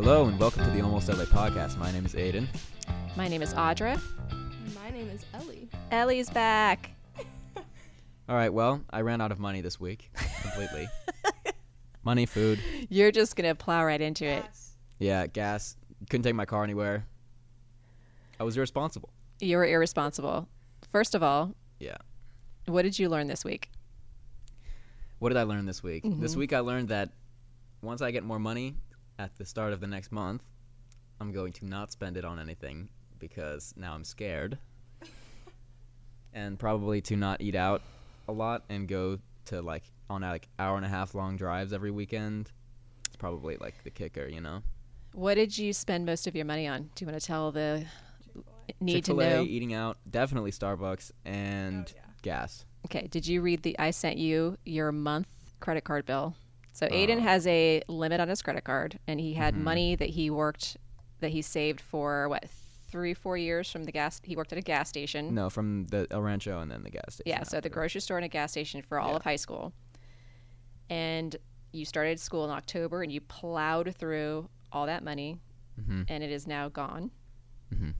Hello and welcome to the Almost LA podcast. My name is Aiden. My name is Audra. My name is Ellie. Ellie's back. All right, well, I ran out of money this week completely. money, food, You're just gonna plow right into it. yeah, gas. Couldn't take my car anywhere. I was irresponsible. You were irresponsible. First of all, Yeah. what did you learn this week? What did I learn this week? This mm-hmm. week I learned that once I get more money at the start of the next month, I'm going to not spend it on anything because now I'm scared. and probably to not eat out a lot and go to like on like hour and a half long drives every weekend. It's probably like the kicker, you know. What did you spend most of your money on? Do you want to tell the need to Chick-fil-A, know? eating out, definitely Starbucks and Oh, yeah. gas. Okay. Did you read the? I sent you your month credit card bill. So Aiden Oh. has a limit on his credit card, and he had Mhm. money that he worked, that he saved for what three, four years from the gas. He worked at a gas station. No, from the El Rancho and then the gas station. Yeah, so the grocery store and a gas station for all Yeah. of high school. And you started school in October and you plowed through all that money Mhm. and it is now gone. Mhm.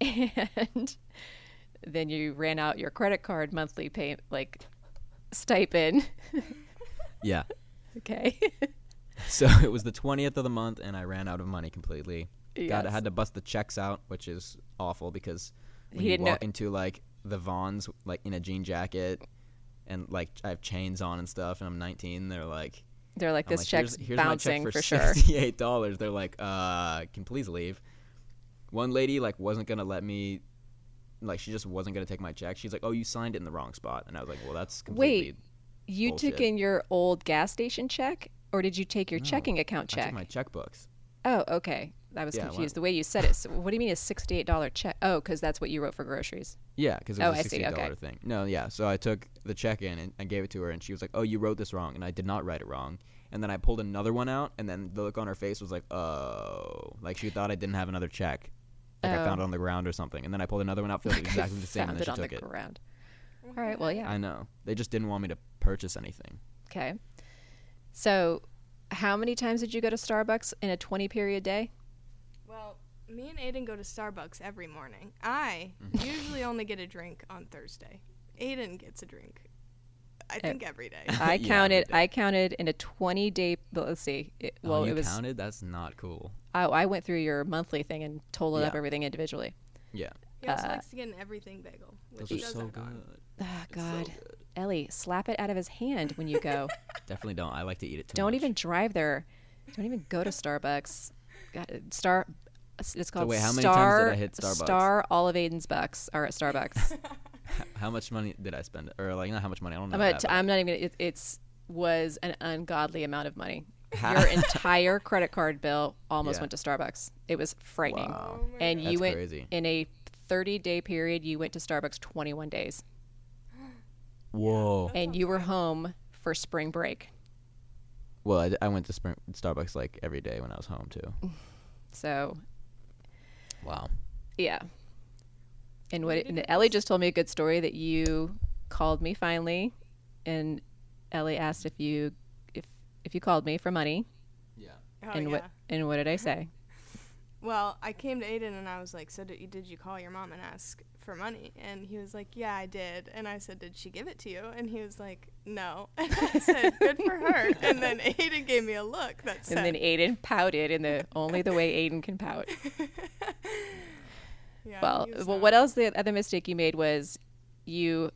And then you ran out your credit card monthly pay like stipend. Yeah. okay. So it was the 20th of the month, and I ran out of money completely. God, I had to bust the checks out, which is awful because when He you didn't know- walk into like the Vons, like in a jean jacket, and like I have chains on and stuff, and I'm 19, they're like, They're like this like, check's here's, here's my bouncing check for, for sure. Sixty-eight dollars. They're like, uh, can please leave. One lady like wasn't gonna let me. Like she just wasn't gonna take my check. She's like, "Oh, you signed it in the wrong spot," and I was like, "Well, that's completely." Wait, You took in your old gas station check or did you take your No, checking account I check? took my checkbooks. Oh, okay. I was Yeah, confused. what- The way you said it. So what do you mean a sixty-eight dollar check? Oh, because that's what you wrote for groceries. Yeah, because it Oh, was I a see, sixty dollar okay. thing. No, yeah. So I took the check in and I gave it to her, and she was like, "Oh, you wrote this wrong," and I did not write it wrong. And then I pulled another one out, and then the look on her face was like, "Oh," like she thought I didn't have another check. Like I oh. found Oh. it on the ground or something. And then I pulled another one out, filled it exactly the same, and it then she took it. ground. All right. Well, yeah. I know. They just didn't want me to purchase anything. Okay. So, how many times did you go to Starbucks in a 20 period day? Well, me and Aiden go to Starbucks every morning. I Mm-hmm. usually only get a drink on Thursday. Aiden gets a drink. I think every day. I Yeah, counted. every day. I counted in a 20 day. Well, let's see. It, well, oh, you it was. counted. That's not cool. I, I went through your monthly thing and totaled up everything individually. Yeah, He also Uh, likes to get an everything bagel, which those are so doesn't good. on. Ah, It's so God, good. Ellie, slap it out of his hand when you go. Definitely don't. I like to eat it too Don't much. even drive there. Don't even go to Starbucks. God, Star. It's called wait, how many Star. times did I hit Starbucks? Star. All of Aiden's bucks are at Starbucks. How much money did I spend? Or like not how much money? I don't know. I'm, that, gonna t- but- I'm not even. It, it's was an ungodly amount of money. Ha- Your entire credit card bill almost Yeah. went to Starbucks. It was frightening. Wow. Oh my And God. you That's went crazy. in a 30 day period. You went to Starbucks 21 days, Whoa. and you were home for spring break. Well, I, I went to Spring- Starbucks like every day when I was home too. So Wow. yeah. And what and Ellie just told me a good story that you called me finally, and Ellie asked if you if if you called me for money, Yeah. Oh, and yeah. what and what did I say? Well, I came to Aiden and I was like, "So did you, did you call your mom and ask for money?" And he was like, "Yeah, I did." And I said, "Did she give it to you?" And he was like, "No." And I said, "Good for her." And then Aiden gave me a look that said, And then Aiden pouted in the only the way Aiden can pout. yeah, Well, well, not- what else? The other mistake you made was you.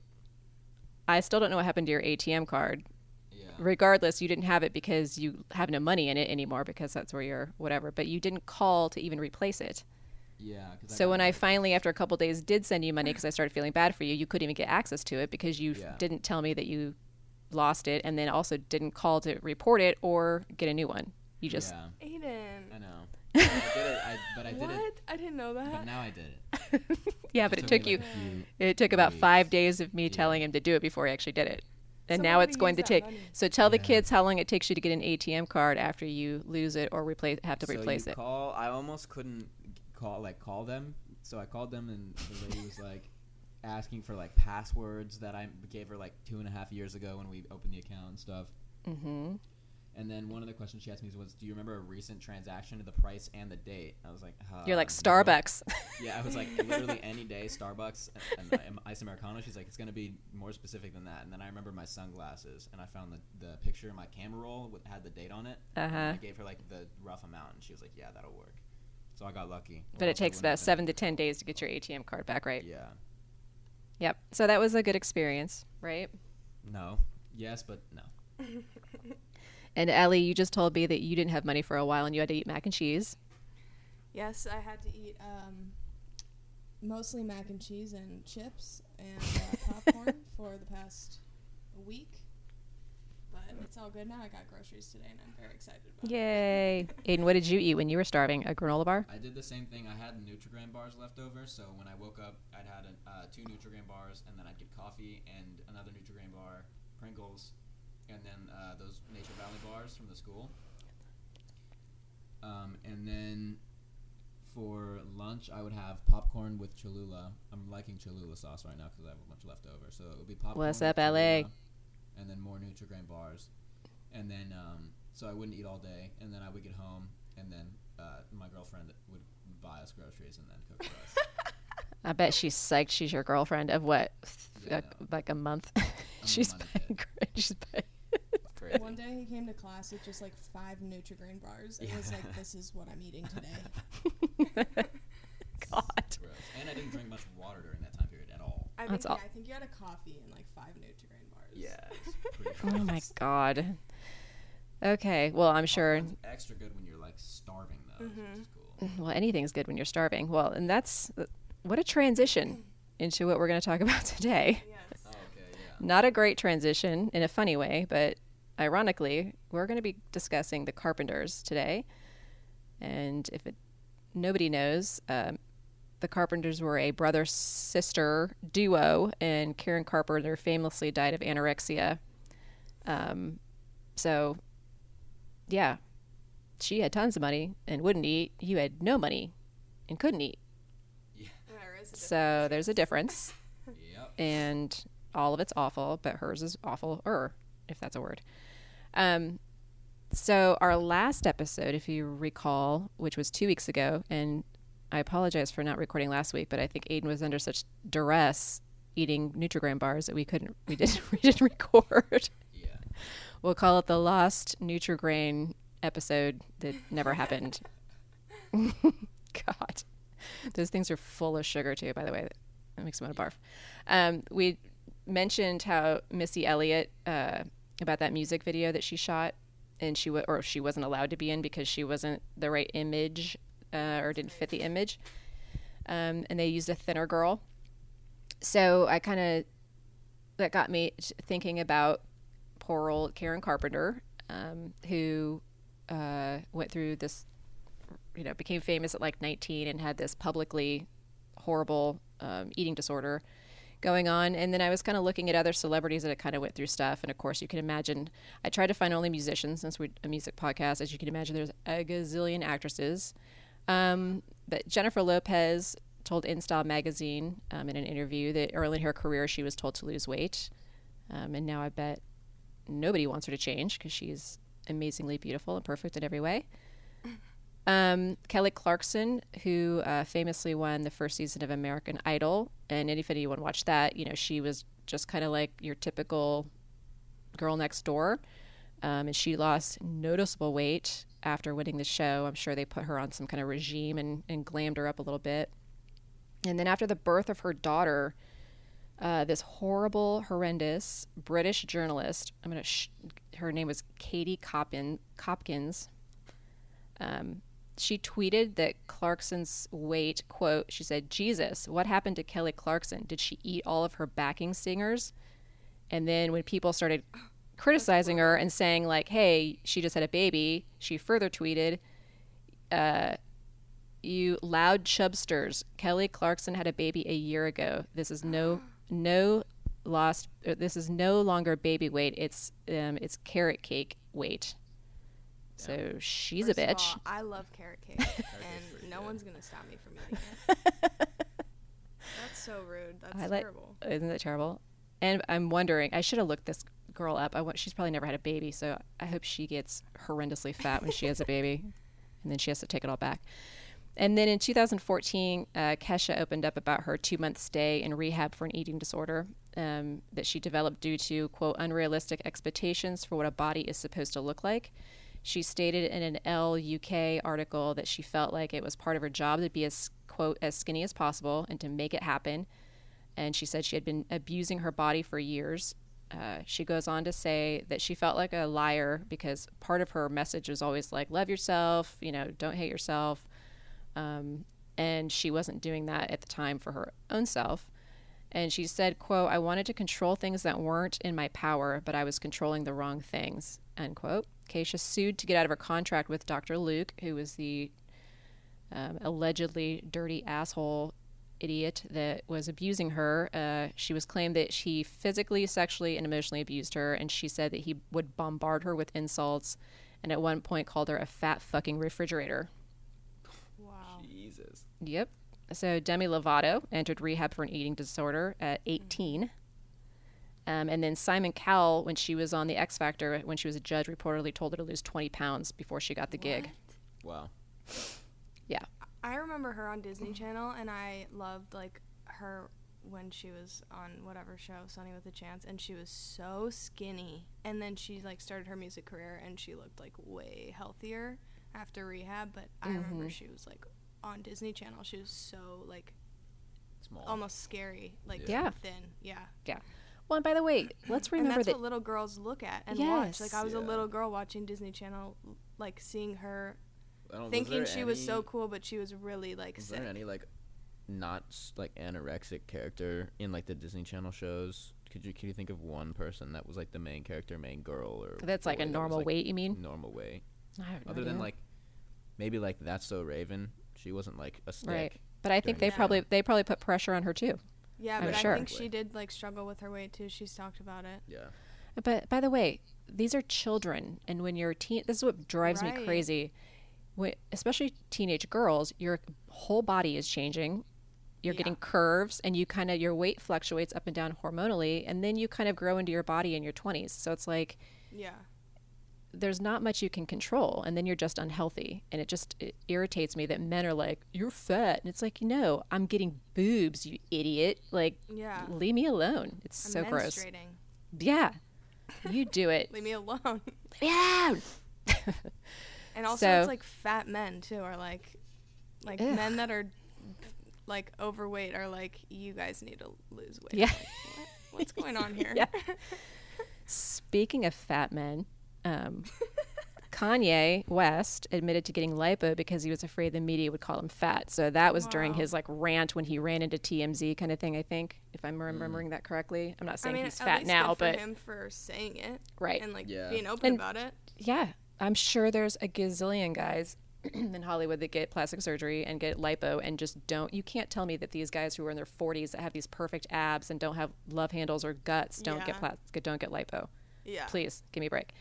I still don't know what happened to your ATM card. Yeah. Regardless, you didn't have it because you have no money in it anymore because that's where you're whatever. But you didn't call to even replace it. Yeah. So when I finally, after a couple days, did send you money because I started feeling bad for you, you couldn't even get access to it because you f- Yeah. didn't tell me that you lost it, and then also didn't call to report it or get a new one. You just Yeah. Aiden. I know. I did it. I, but I what? did it. I didn't know that. But now I did it. yeah, but it took you. It took about weeks. five days of me Yeah. telling him to do it before he actually did it. And So now it's going to take. money? So tell the kids how long it takes you to get an ATM card after you lose it or replace have to so replace you it. Call. I almost couldn't call like call them. So I called them and the lady was like asking for like passwords that I gave her like two and a half years ago when we opened the account and stuff. mm-hmm. And then one of the questions she asked me was, "Do you remember a recent transaction, to the price and the date?" I was like, uh, You're like no." Starbucks. Yeah, I was like, literally any day, Starbucks and, ice americano. She's like, it's gonna be more specific than that. And then I remember my sunglasses, and I found the, the picture in my camera roll with, had the date on it. Uh And. I gave her like the rough amount, and she was like, yeah, that'll work. So I got lucky. Or But it takes about seven to ten days to get your ATM card back, right? Yeah. Yep. So that was a good experience, right? No. Yes, but no. And Ellie, you just told me that you didn't have money for a while and you had to eat mac and cheese. Yes, I had to eat um, mostly mac and cheese and chips and uh, popcorn for the past week. But it's all good now. I got groceries today, and I'm very excited about it. Yay! Aiden, what did you eat when you were starving? A granola bar? I did the same thing. I had Nutrigrain bars left over, so when I woke up, I'd had an, uh, two Nutrigrain bars, and then I'd get coffee and another Nutrigrain bar, Pringles, and then uh, those Nature Valley bars from the school. Um, and then for lunch, I would have popcorn with Cholula. I'm liking Cholula sauce right now because I have a bunch left over. So it would be popcorn. What's with up, LA? Cholula, And then more Nutrigrain bars, and then um, so I wouldn't eat all day, and then I would get home, and then uh, my girlfriend would buy us groceries and then cook for us. I bet she's psyched. She's your girlfriend of what, Yeah, no. like a month. She's paying. money buying. She's buying. Crazy. One day he came to class with just like five Nutrigrain bars. It was like, this is what I'm eating today. God. Gross. And I didn't drink much water during that time period at all. I That's think, all- yeah, I think you had a coffee and like five Nutrigrain bars. it's pretty Oh my. God. Okay. Well, I'm sure. Popcorn's extra good when you're like starving though, which Mhm. is cool. Well, anything's good when you're starving. Well, and that's what a transition into what we're going to talk about today. Yes. Oh, okay, yeah. Not a great transition in a funny way, but ironically, we're going to be discussing the Carpenters today. And if it, nobody knows, um, the Carpenters were a brother sister duo, and Karen Carpenter famously died of anorexia. Um, so, yeah, she had tons of money and wouldn't eat. You had no money and couldn't eat. There is a So there's a difference Yep. and all of it's awful, but hers is awful, er, if that's a word. Um, so our last episode, if you recall, which was two weeks ago, and I apologize for not recording last week, but I think Aiden was under such duress eating Nutrigrain bars that we couldn't, we didn't, we didn't record. We'll call it the lost Nutrigrain episode that never happened. God, those things are full of sugar too. By the way, that makes me want to barf. Um, we mentioned how Missy Elliott uh, about that music video that she shot, and she wa- or she wasn't allowed to be in because she wasn't the right image uh, or didn't fit the image, um, and they used a thinner girl. So I kind of that got me thinking about old Karen Carpenter, um, who uh, went through this, you know, became famous at like 19 and had this publicly horrible um, eating disorder going on. And then I was kind of looking at other celebrities that kind of went through stuff. And of course, you can imagine, I tried to find only musicians since we're a music podcast. As you can imagine, there's a gazillion actresses. Um, but Jennifer Lopez told InStyle magazine um, in an interview that early in her career she was told to lose weight, um, and now I bet nobody wants her to change because she's amazingly beautiful and perfect in every way. Um, Kelly Clarkson, who uh, famously won the first season of American Idol, and if anyone watched that, you know she was just kind of like your typical girl next door, um, and she lost noticeable weight after winning the show. I'm sure they put her on some kind of regime and, and glammed her up a little bit. And then after the birth of her daughter, uh, this horrible, horrendous British journalist, I'm gonna, sh- her name was Katie Copin, Copkins. Um, she tweeted that Clarkson's weight, quote, she said, Jesus, what happened to Kelly Clarkson? Did she eat all of her backing singers? And then when people started criticizing her and saying, like, hey, she just had a baby, she further tweeted, uh, you loud chubsters. Kelly Clarkson had a baby a year ago. This is no no lost. uh, This is no longer baby weight. It's um it's carrot cake weight. So she's First a of bitch. all, I love carrot cake, and no good. one's gonna stop me from eating it. That's so rude. That's I like- terrible. Isn't that terrible? And I'm wondering. I should have looked this girl up. I want, she's probably never had a baby, so I hope she gets horrendously fat when she has a baby, and then she has to take it all back. And then in 2014, uh, Kesha opened up about her two month stay in rehab for an eating disorder um, that she developed due to, quote, unrealistic expectations for what a body is supposed to look like. She stated in an Elle UK article that she felt like it was part of her job to be as, quote, as skinny as possible and to make it happen. And she said she had been abusing her body for years. Uh, she goes on to say that she felt like a liar because part of her message was always like, love yourself, you know, don't hate yourself. Um, and she wasn't doing that at the time for her own self. And she said, quote, I wanted to control things that weren't in my power, but I was controlling the wrong things, end quote. Kesha sued to get out of her contract with Dr. Luke, who was the um, allegedly dirty asshole idiot that was abusing her. Uh, she was claimed that he physically, sexually, and emotionally abused her, and she said that he would bombard her with insults and at one point called her a fat fucking refrigerator. Wow. Jesus. Yep. So Demi Lovato entered rehab for an eating disorder at 18. Um, and then Simon Cowell, when she was on the X Factor, when she was a judge, reportedly told her to lose 20 pounds before she got the gig. Wow. Yeah. I remember her on Disney Channel, and I loved like her when she was on whatever show, Sunny with a Chance, and she was so skinny. And then she like started her music career, and she looked like way healthier after rehab. But I remember she was like on Disney Channel. She was so like Small. almost scary, like Yeah. thin. Yeah. Yeah. Well, and by the way, let's and remember that's that. what little girls look at and watch. Like I was a little girl watching Disney Channel, like seeing her, I was thinking there she was so cool, but she was really like Was sick. there any like not like anorexic character in like the Disney Channel shows? Could you can you think of one person that was like the main character, main girl, or that's like a that was, normal like, weight, you mean? Normal weight. I have no Other than like maybe like that's so Raven. She wasn't like a stick. Right. But I think they the probably they probably put pressure on her too. Yeah, I'm but sure. I think she did like struggle with her weight too. She's talked about it. Yeah. But by the way, these are children, and when you're a teen, this is what drives me crazy. When, especially teenage girls, your whole body is changing. You're Yeah. getting curves, and you kind of your weight fluctuates up and down hormonally, and then you kind of grow into your body in your 20s. So it's like Yeah. There's not much you can control, and then you're just unhealthy, and it just it irritates me that men are like, "You're fat," and it's like, no, I'm getting boobs, you idiot. Like, Yeah. leave me alone. It's I'm so gross. Yeah, you do it. Leave me alone. Yeah. and also, So- it's like fat men too are like, like Ugh. men that are like overweight are like, you guys need to lose weight. Yeah. Like, what? What's going on here? Yeah. Speaking of fat men, um, Kanye West admitted to getting lipo because he was afraid the media would call him fat. So that was during his like rant when he ran into TMZ kind of thing. I think, if I'm remembering that correctly. I'm not I saying mean, he's at fat least now, good for but him for saying it right. and like Yeah. being open And- about it. yeah, I'm sure there's a gazillion guys in Hollywood that get plastic surgery and get lipo and just don't. You can't tell me that these guys who are in their 40s that have these perfect abs and don't have love handles or guts don't get plastic don't get lipo. Yeah. Please give me a break.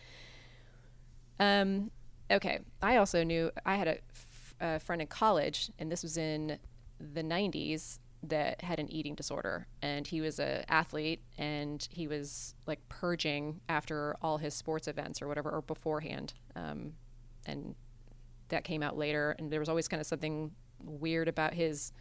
Um, okay. I also knew I had a, f- a friend in college, and this was in the 90s, that had an eating disorder. And he was a athlete, and he was like purging after all his sports events or whatever, or beforehand. Um, and that came out later. And there was always kind of something weird about his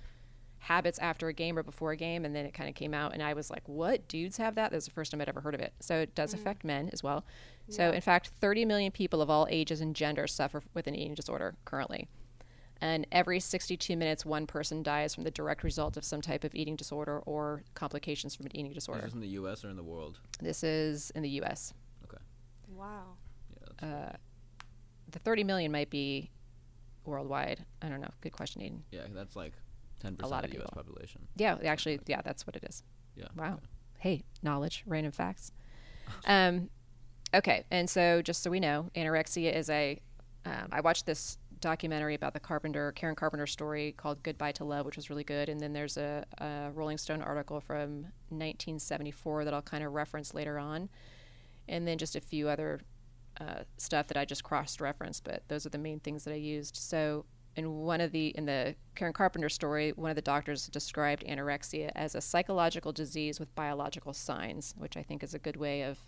habits after a game or before a game and then it kind of came out and i was like what dudes have that that was the first time i'd ever heard of it so it does affect men as well so in fact 30 million people of all ages and genders suffer with an eating disorder currently and every 62 minutes one person dies from the direct result of some type of eating disorder or complications from an eating Is disorder this in the U.S. or in the world? this is in the us Okay. Wow. Yeah. Uh, the 30 million might be worldwide i don't know good question Aiden. yeah. That's like ten a percent lot of of the U.S. people. population. Yeah, actually, yeah, that's what it is. Yeah. Wow. okay. Hey, knowledge, random facts. Um, okay, and so just so we know, anorexia is a. Um, I watched this documentary about the Carpenter, Karen Carpenter story called "Goodbye to Love," which was really good. And then there's a, a Rolling Stone article from 1974 that I'll kind of reference later on, and then just a few other uh, stuff that I just cross-referenced. But those are the main things that I used. So in one of the in the Karen Carpenter story, one of the doctors described anorexia as a psychological disease with biological signs, which I think is a good way of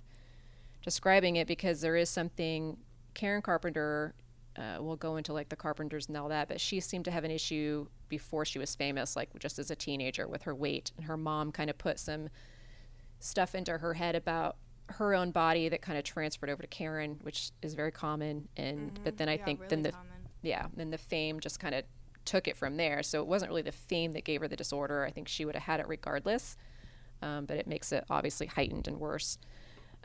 describing it because there is something Karen Carpenter. Uh, we'll go into like the Carpenters and all that, but she seemed to have an issue before she was famous, like just as a teenager with her weight, and her mom kind of put some stuff into her head about her own body that kind of transferred over to Karen, which is very common. And but then I Yeah, think really then the common. yeah, then the fame just kind of took it from there. So it wasn't really the fame that gave her the disorder. I think she would have had it regardless, um, but it makes it obviously heightened and worse.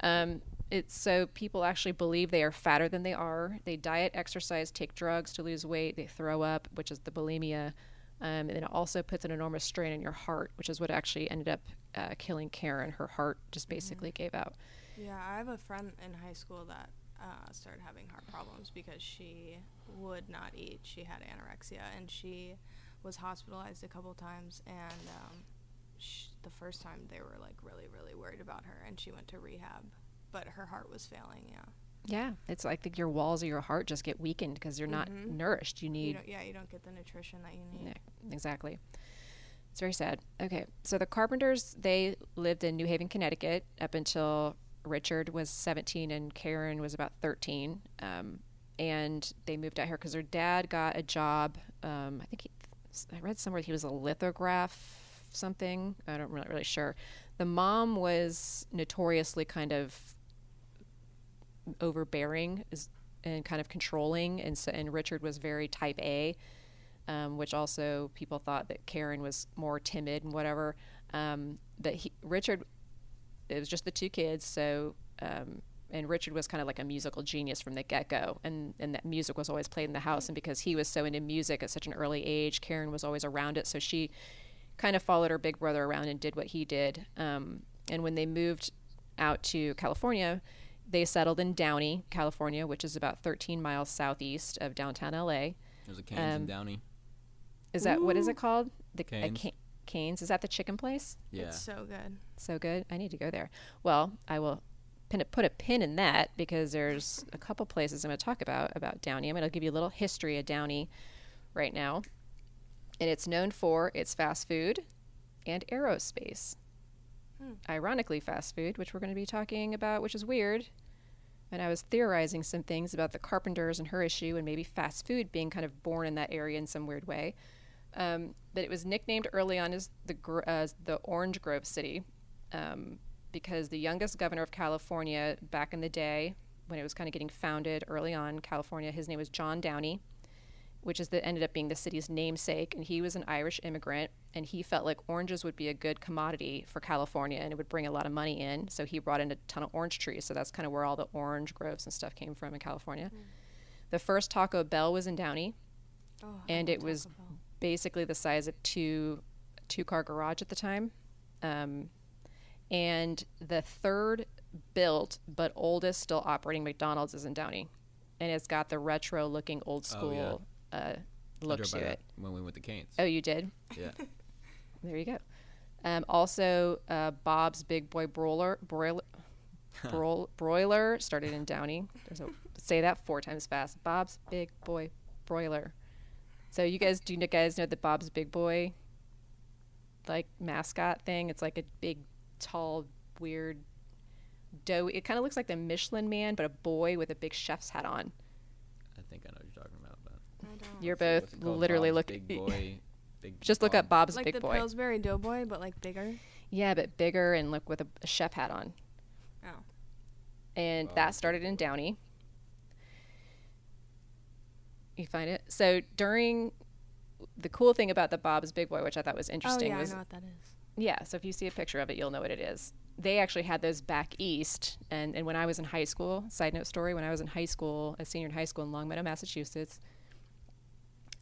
Um, it's so people actually believe they are fatter than they are. They diet, exercise, take drugs to lose weight. They throw up, which is the bulimia. Um, and then it also puts an enormous strain on your heart, which is what actually ended up uh, killing Karen. Her heart just basically gave out. Yeah, I have a friend in high school that uh, started having heart problems because she would not eat. She had anorexia and she was hospitalized a couple times. And um, sh- the first time they were like really, really worried about her, and she went to rehab, but her heart was failing. Yeah, Yeah, it's like the, your walls of your heart just get weakened because you're not Mhm. nourished. You you need don't, yeah, you don't get the nutrition that you need. Yeah, exactly. It's very sad. Okay, so the Carpenters they lived in New Haven, Connecticut, up until Richard was 17 and Karen was about 13, um, and they moved out here because her dad got a job. Um, I think he, I read somewhere he was a lithograph something. I don't really really sure. The mom was notoriously kind of overbearing and kind of controlling, and so, and Richard was very type A um, which also people thought that Karen was more timid and whatever. Um, but he, Richard, it was just the two kids. So, um, and Richard was kind of like a musical genius from the get go. And, and that music was always played in the house. And because he was so into music at such an early age, Karen was always around it. So she kind of followed her big brother around and did what he did. Um, and when they moved out to California, they settled in Downey, California, which is about 13 miles southeast of downtown LA. There's a Canes Um, and Downey. Is that what is it called? The a Cane's. Ca- Cane's. Is that the chicken place? Yeah. It's so good. So good. I need to go there. Well, I will pin a, put a pin in that because there's a couple places I'm going to talk about about Downey. I'm going to give you a little history of Downey right now, and it's known for its fast food and aerospace. Ironically, fast food, which we're going to be talking about, which is weird. And I was theorizing some things about the Carpenters and her issue, and maybe fast food being kind of born in that area in some weird way. Um, but it was nicknamed early on as the the Orange Grove City, um, because the youngest governor of California back in the day, when it was kind of getting founded early on, California, his name was John Downey, which is that ended up being the city's namesake, and he was an Irish immigrant, and he felt like oranges would be a good commodity for California, and it would bring a lot of money in. So he brought in a ton of orange trees. So that's kind of where all the orange groves and stuff came from in California. The first Taco Bell was in Downey Oh, and it was Bell. basically the size of two two car garage at the time um, and the third built but oldest still operating mcdonald's is in downey and it's got the retro looking old Oh, school uh, look drove to by that it when we went to Canes. oh you did? Yeah. there you go. Um, also uh, bob's big boy broiler broiler broil, broiler started in downey. There's a, say that four times fast. Bob's big boy broiler. So you guys do you guys know the bob's big boy like mascot thing? It's like a big tall weird dough it kind of looks like the michelin man but a boy with a big chef's hat on I think I know what you're talking about. But I don't. You're both what's it called? literally looking Big boy. Big just look up bob's Big Boy. like big the boy Pillsbury Doughboy, but like bigger. yeah but bigger and look with a, a chef hat on Oh. and Bob's that started in Boy. Downey. You find it. So during the cool thing about the Bob's Big Boy, which I thought was interesting, Oh interesting, yeah, I was know what that is. yeah. So if you see a picture of it, you'll know what it is. They actually had those back east, and and when I was in high school, side note story, when I was in high school, a senior in high school in Longmeadow, Massachusetts,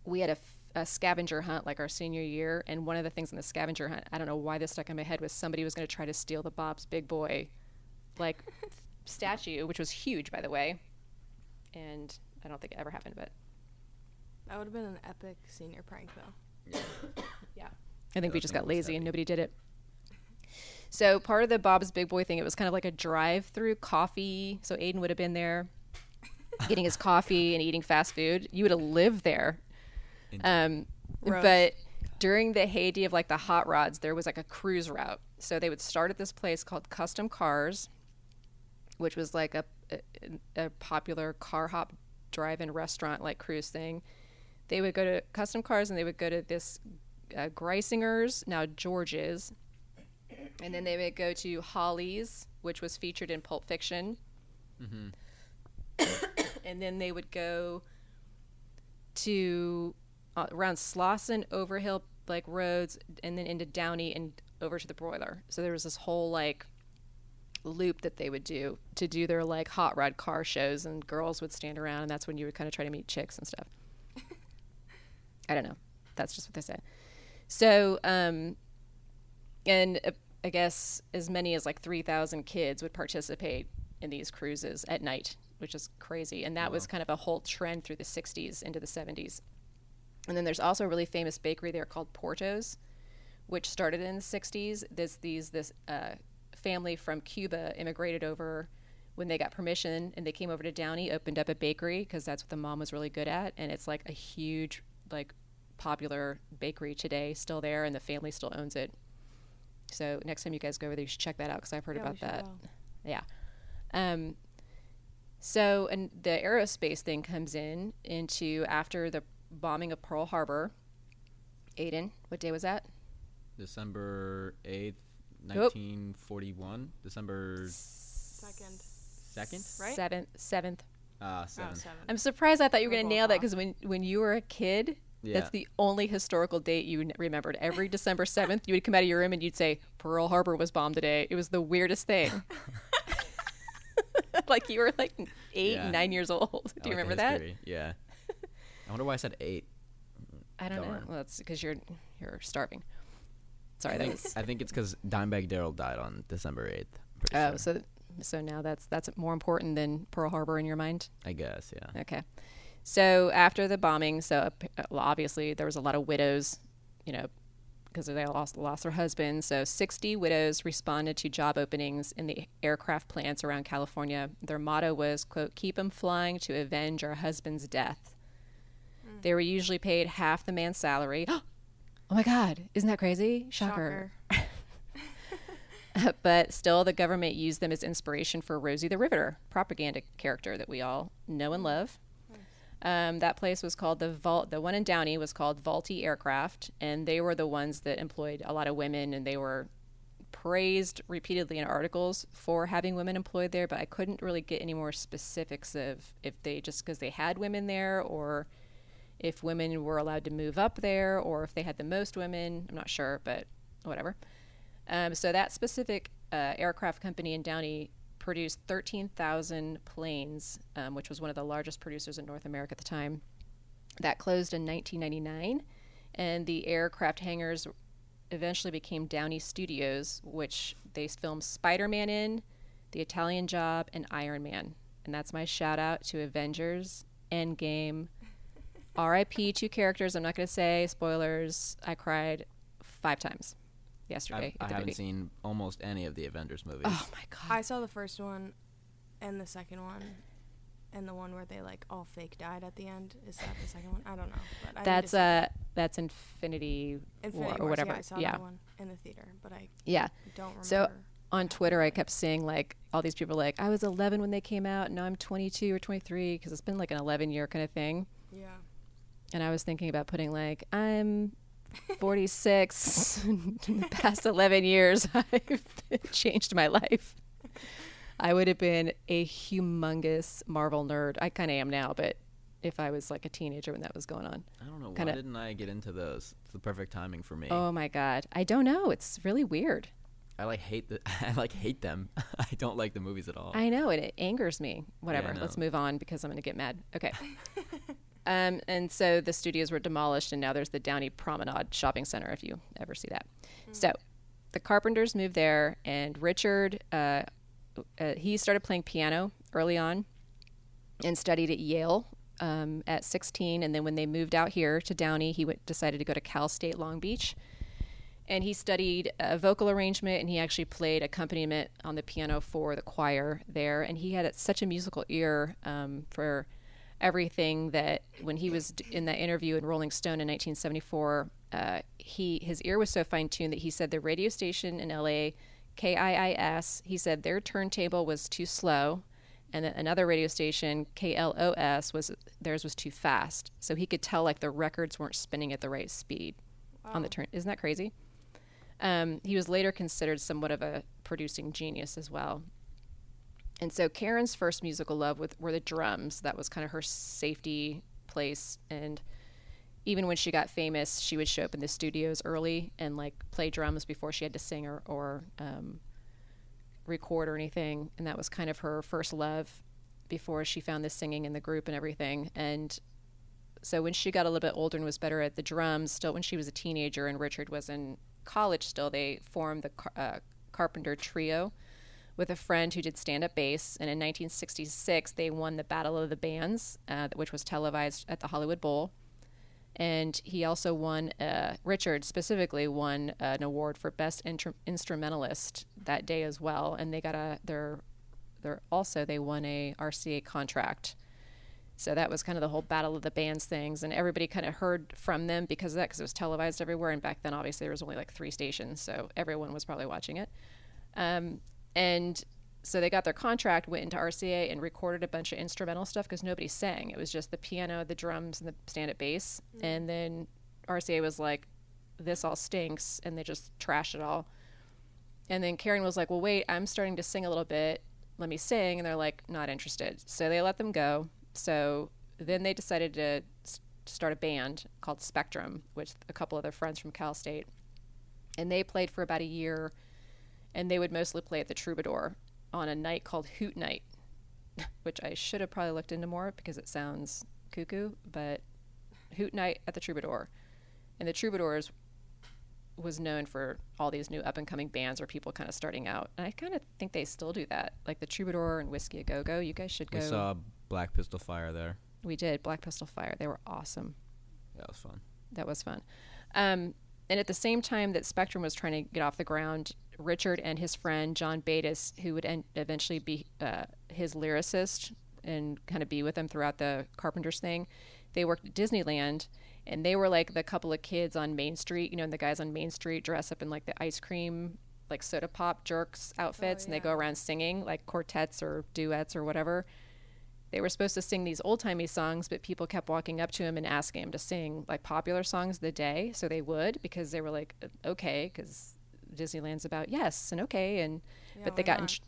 we had a scavenger hunt like our senior year, and one of the things in the scavenger hunt, I don't know why this stuck in my head, was somebody was going to try to steal the Bob's Big Boy, like statue, which was huge, by the way, and I don't think it ever happened, but That would have been an epic senior prank, though. Yeah. I think Yeah, we just got looks lazy and nobody did it. So part of the Bob's Big Boy thing, it was kind of like a drive-through coffee. So Aiden would have been there, getting his coffee and eating fast food. You would have lived there. Um, but during the heyday of like the hot rods, there was like a cruise route. So they would start at this place called Custom Cars, which was like a, a, a popular car hop drive-in restaurant like cruise thing. They would go to custom cars and they would go to this uh, Greisinger's, now George's, and then they would go to Holly's, which was featured in Pulp Fiction. and then they would go to uh, around Slauson, Overhill, like roads, and then into Downey and over to the broiler. So there was this whole like loop that they would do to do their like hot rod car shows, and girls would stand around, and that's when you would kind of try to meet chicks and stuff. I don't know. That's just what they said. So, um, and uh, I guess as many as like 3,000 kids would participate in these cruises at night, which is crazy. And that was kind of a whole trend through the 60s into the 70s. And then there's also a really famous bakery there called Porto's, which started in the 60s. This these this uh, family from Cuba immigrated over when they got permission, and they came over to Downey, opened up a bakery because that's what the mom was really good at, and it's like a huge, like, popular bakery today, still there, and the family still owns it. So next time you guys go over there, you should check that out because I've heard Yeah, about that. will. Yeah. Um, so, and the aerospace thing comes in into after the bombing of Pearl Harbor. Aiden, what day was that? December 8th, Oop. 1941. December Second. 2nd? Right? Seventh. Seventh. Ah, Oh, 7th. seven. I'm surprised. I thought you were We're going to both nail that because when when you were a kid, Yeah. that's the only historical date you n- remembered. Every December seventh, you would come out of your room and you'd say Pearl Harbor was bombed today. It was the weirdest thing. like you were like eight, Yeah. nine years old. Do you like remember that? Yeah. I wonder why I said 8. I don't know. Well, that's because you're you're starving. Sorry, I that think, was. I think it's because Dimebag Darrell died on December 8th. Oh, sure. so so now that's that's more important than Pearl Harbor in your mind. I guess, yeah. Okay. So after the bombing, so uh, uh, obviously there was a lot of widows, you know, because they lost lost their husbands. So 60 widows responded to job openings in the aircraft plants around California. Their motto was, "quote Keep them flying to avenge our husband's death." They were usually paid half the man's salary. oh my God! Isn't that crazy? Shocker. but still, the government used them as inspiration for Rosie the Riveter, propaganda character that we all know and love. Um, that place was called the Vault. The one in Downey was called Vultee Aircraft, and they were the ones that employed a lot of women, and they were praised repeatedly in articles for having women employed there. But I couldn't really get any more specifics of if they just because they had women there, or if women were allowed to move up there, or if they had the most women. I'm not sure, but whatever. Um, so that specific uh, aircraft company in Downey produced 13,000 planes, um, which was one of the largest producers in North America at the time. That closed in 1999, and the aircraft hangars eventually became Downey Studios, which they filmed Spider-Man in, The Italian Job, and Iron Man. And that's my shout out to Avengers, Endgame, R.I.P. Two characters. I'm not going to say spoilers. I cried five times yesterday. I, I haven't movie. seen almost any of the Avengers movies. Oh my god! I saw the first one and the second one. And the one where they like all fake died at the end is that the second one? I don't know. But I need to that's see uh that's Infinity, Infinity War or whatever. Yeah, I saw yeah. that one in the theater, but I Yeah. don't remember. So on Twitter, I kept seeing like all these people like I was 11 when they came out, and now I'm 22 or 23 because it's been like an 11 year kind of thing. yeah. And I was thinking about putting like I'm 46. in the past 11 years, I've changed my life. I would have been a humongous Marvel nerd. I kind of am now, but if I was like a teenager when that was going on. I don't know. kinda- Why didn't I get into those? It's the perfect timing for me. Oh my god. I don't know. It's really weird. I like hate the. I like hate them. I don't like the movies at all. I know it, it angers me. Whatever. I Let's move on because I'm going to get mad. Okay. Um, and so the studios were demolished, and now there's the Downey Promenade Shopping Center. If you ever see that, so the Carpenters moved there, and Richard uh, uh, he started playing piano early on, and studied at Yale. Um, at 16, and then when they moved out here to Downey, he went, decided to go to Cal State Long Beach, and he studied uh, vocal arrangement and he actually played accompaniment on the piano for the choir there and he had such a musical ear um, for everything that when he was in that interview in rolling stone in 1974 uh, he his ear was so fine-tuned that he said the radio station in la KIIS, he said their turntable was too slow, and then another radio station, KLOS, was theirs was too fast. So he could tell like the records weren't spinning at the right speed on the turn. Isn't that crazy? Um, he was later considered somewhat of a producing genius as well. And so Karen's first musical love with, were the drums. That was kind of her safety place. And even when she got famous, she would show up in the studios early and like play drums before she had to sing or, or um, record or anything. And that was kind of her first love before she found the singing in the group and everything. And so when she got a little bit older and was better at the drums, still when she was a teenager and Richard was in college still, they formed the Car- uh, Carpenter Trio with a friend who did stand up bass. And in 1966, they won the Battle of the Bands, uh, which was televised at the Hollywood Bowl. And he also won, uh, Richard specifically won an award for Best Instrumentalist that day as well. And they got a, their, their, also, they won a RCA contract. So that was kind of the whole Battle of the Bands things. And everybody kind of heard from them because of that, because it was televised everywhere. And back then, obviously, there was only like three stations. So everyone was probably watching it. Um, and so they got their contract, went into RCA, and recorded a bunch of instrumental stuff because nobody sang. It was just the piano, the drums, and the stand up bass. Mm. And then RCA was like, this all stinks. And they just trashed it all. And then Karen was like, well, wait, I'm starting to sing a little bit. Let me sing. And they're like, not interested. So they let them go. So then they decided to start a band called Spectrum, with a couple of their friends from Cal State. And they played for about a year and they would mostly play at the Troubadour on a night called Hoot Night, which I should have probably looked into more because it sounds cuckoo, but Hoot Night at the Troubadour. And the Troubadours was known for all these new up and coming bands or people kind of starting out. And I kind of think they still do that. Like the Troubadour and Whiskey a Go Go. You guys should go. We saw Black Pistol Fire there. We did. Black Pistol Fire. They were awesome. That was fun. That was fun. Um, and at the same time that Spectrum was trying to get off the ground, Richard and his friend John Bettis, who would en- eventually be uh, his lyricist and kind of be with him throughout the Carpenters thing, they worked at Disneyland, and they were like the couple of kids on Main Street, you know, and the guys on Main Street dress up in like the ice cream, like soda pop jerks outfits, and they go around singing like quartets or duets or whatever they were supposed to sing these old timey songs, but people kept walking up to him and asking him to sing like popular songs of the day. So they would because they were like, okay, because Disneyland's about yes and okay, and Yeah, but they got in, tr-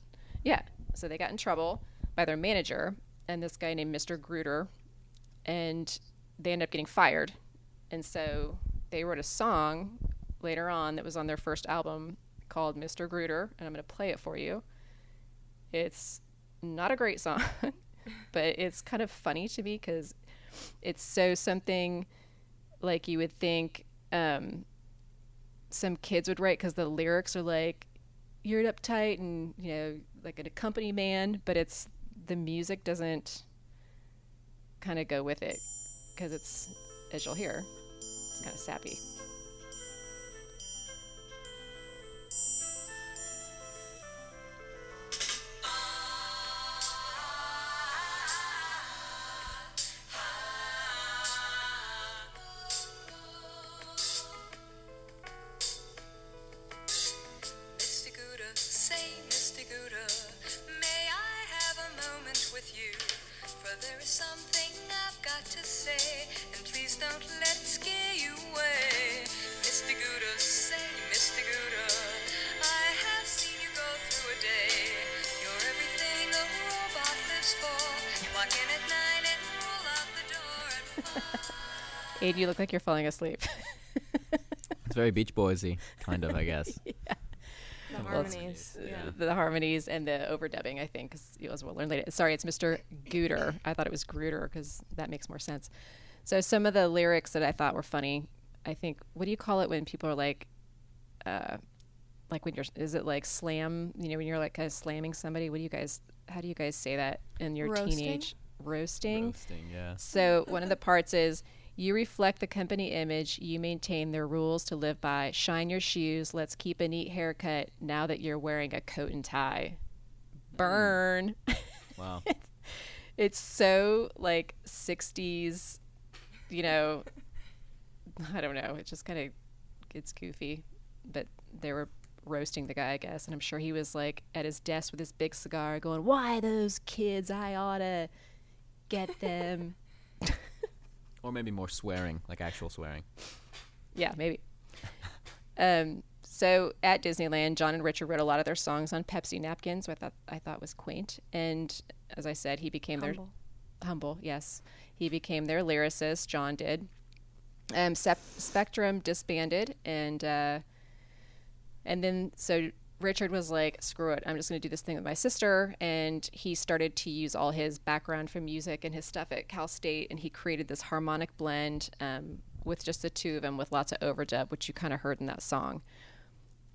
yeah, so they got in trouble by their manager and this guy named Mr. Gruder, and they ended up getting fired, and so they wrote a song later on that was on their first album called Mr. Gruder, and I'm going to play it for you. It's not a great song, but it's kind of funny to me because it's so something like you would think um, some kids would write because the lyrics are like, you're uptight and, you know, like an company man, but it's the music doesn't kind of go with it because it's, as you'll hear, it's kind of sappy. Aid, you look like you're falling asleep. It's very Beach Boysy, kind of, I guess. The Well, harmonies. yeah. Yeah. the harmonies and the overdubbing, I think, because you as well learn later. Sorry, it's Mr. Guder. I thought it was Gruder because that makes more sense. So some of the lyrics that I thought were funny, I think, what do you call it when people are like, uh, like when you're, is it like slam? You know, when you're like kind of slamming somebody. What do you guys? How do you guys say that in your Roasting? teenage roasting? Roasting, yeah. So one of the parts is you reflect the company image, you maintain their rules to live by. Shine your shoes, let's keep a neat haircut now that you're wearing a coat and tie. Mm. Burn. Wow. It's so like 60s, you know, I don't know. It just kind of it's goofy, but they were roasting the guy, I guess. And I'm sure he was like at his desk with his big cigar going, Why those kids? I oughta get them. Or maybe more swearing, like actual swearing. yeah, maybe. Um, so at Disneyland, John and Richard wrote a lot of their songs on Pepsi napkins, which I thought I thought was quaint. And as I said, he became Humble. their humble. Yes, he became their lyricist. John did. Um, Sep- Spectrum disbanded, and uh, and then so Richard was like, "Screw it! I'm just going to do this thing with my sister." And he started to use all his background from music and his stuff at Cal State, and he created this harmonic blend um, with just the two of them, with lots of overdub, which you kind of heard in that song.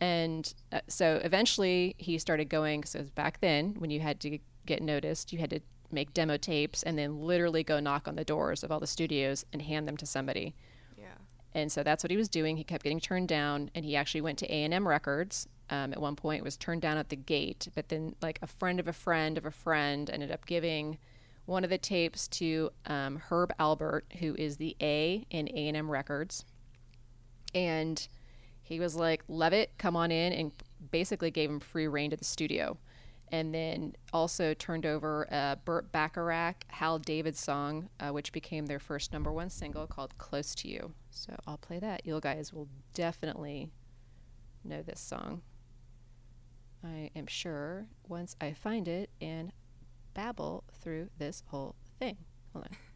And uh, so eventually he started going. So back then, when you had to get noticed, you had to make demo tapes and then literally go knock on the doors of all the studios and hand them to somebody Yeah. and so that's what he was doing he kept getting turned down and he actually went to a&m records um, at one point was turned down at the gate but then like a friend of a friend of a friend ended up giving one of the tapes to um, herb alpert who is the a in a&m records and he was like love it come on in and basically gave him free reign to the studio and then also turned over a Burt Bacharach, Hal David song, uh, which became their first number one single called Close to You. So I'll play that. You guys will definitely know this song. I am sure once I find it and babble through this whole thing. Hold on.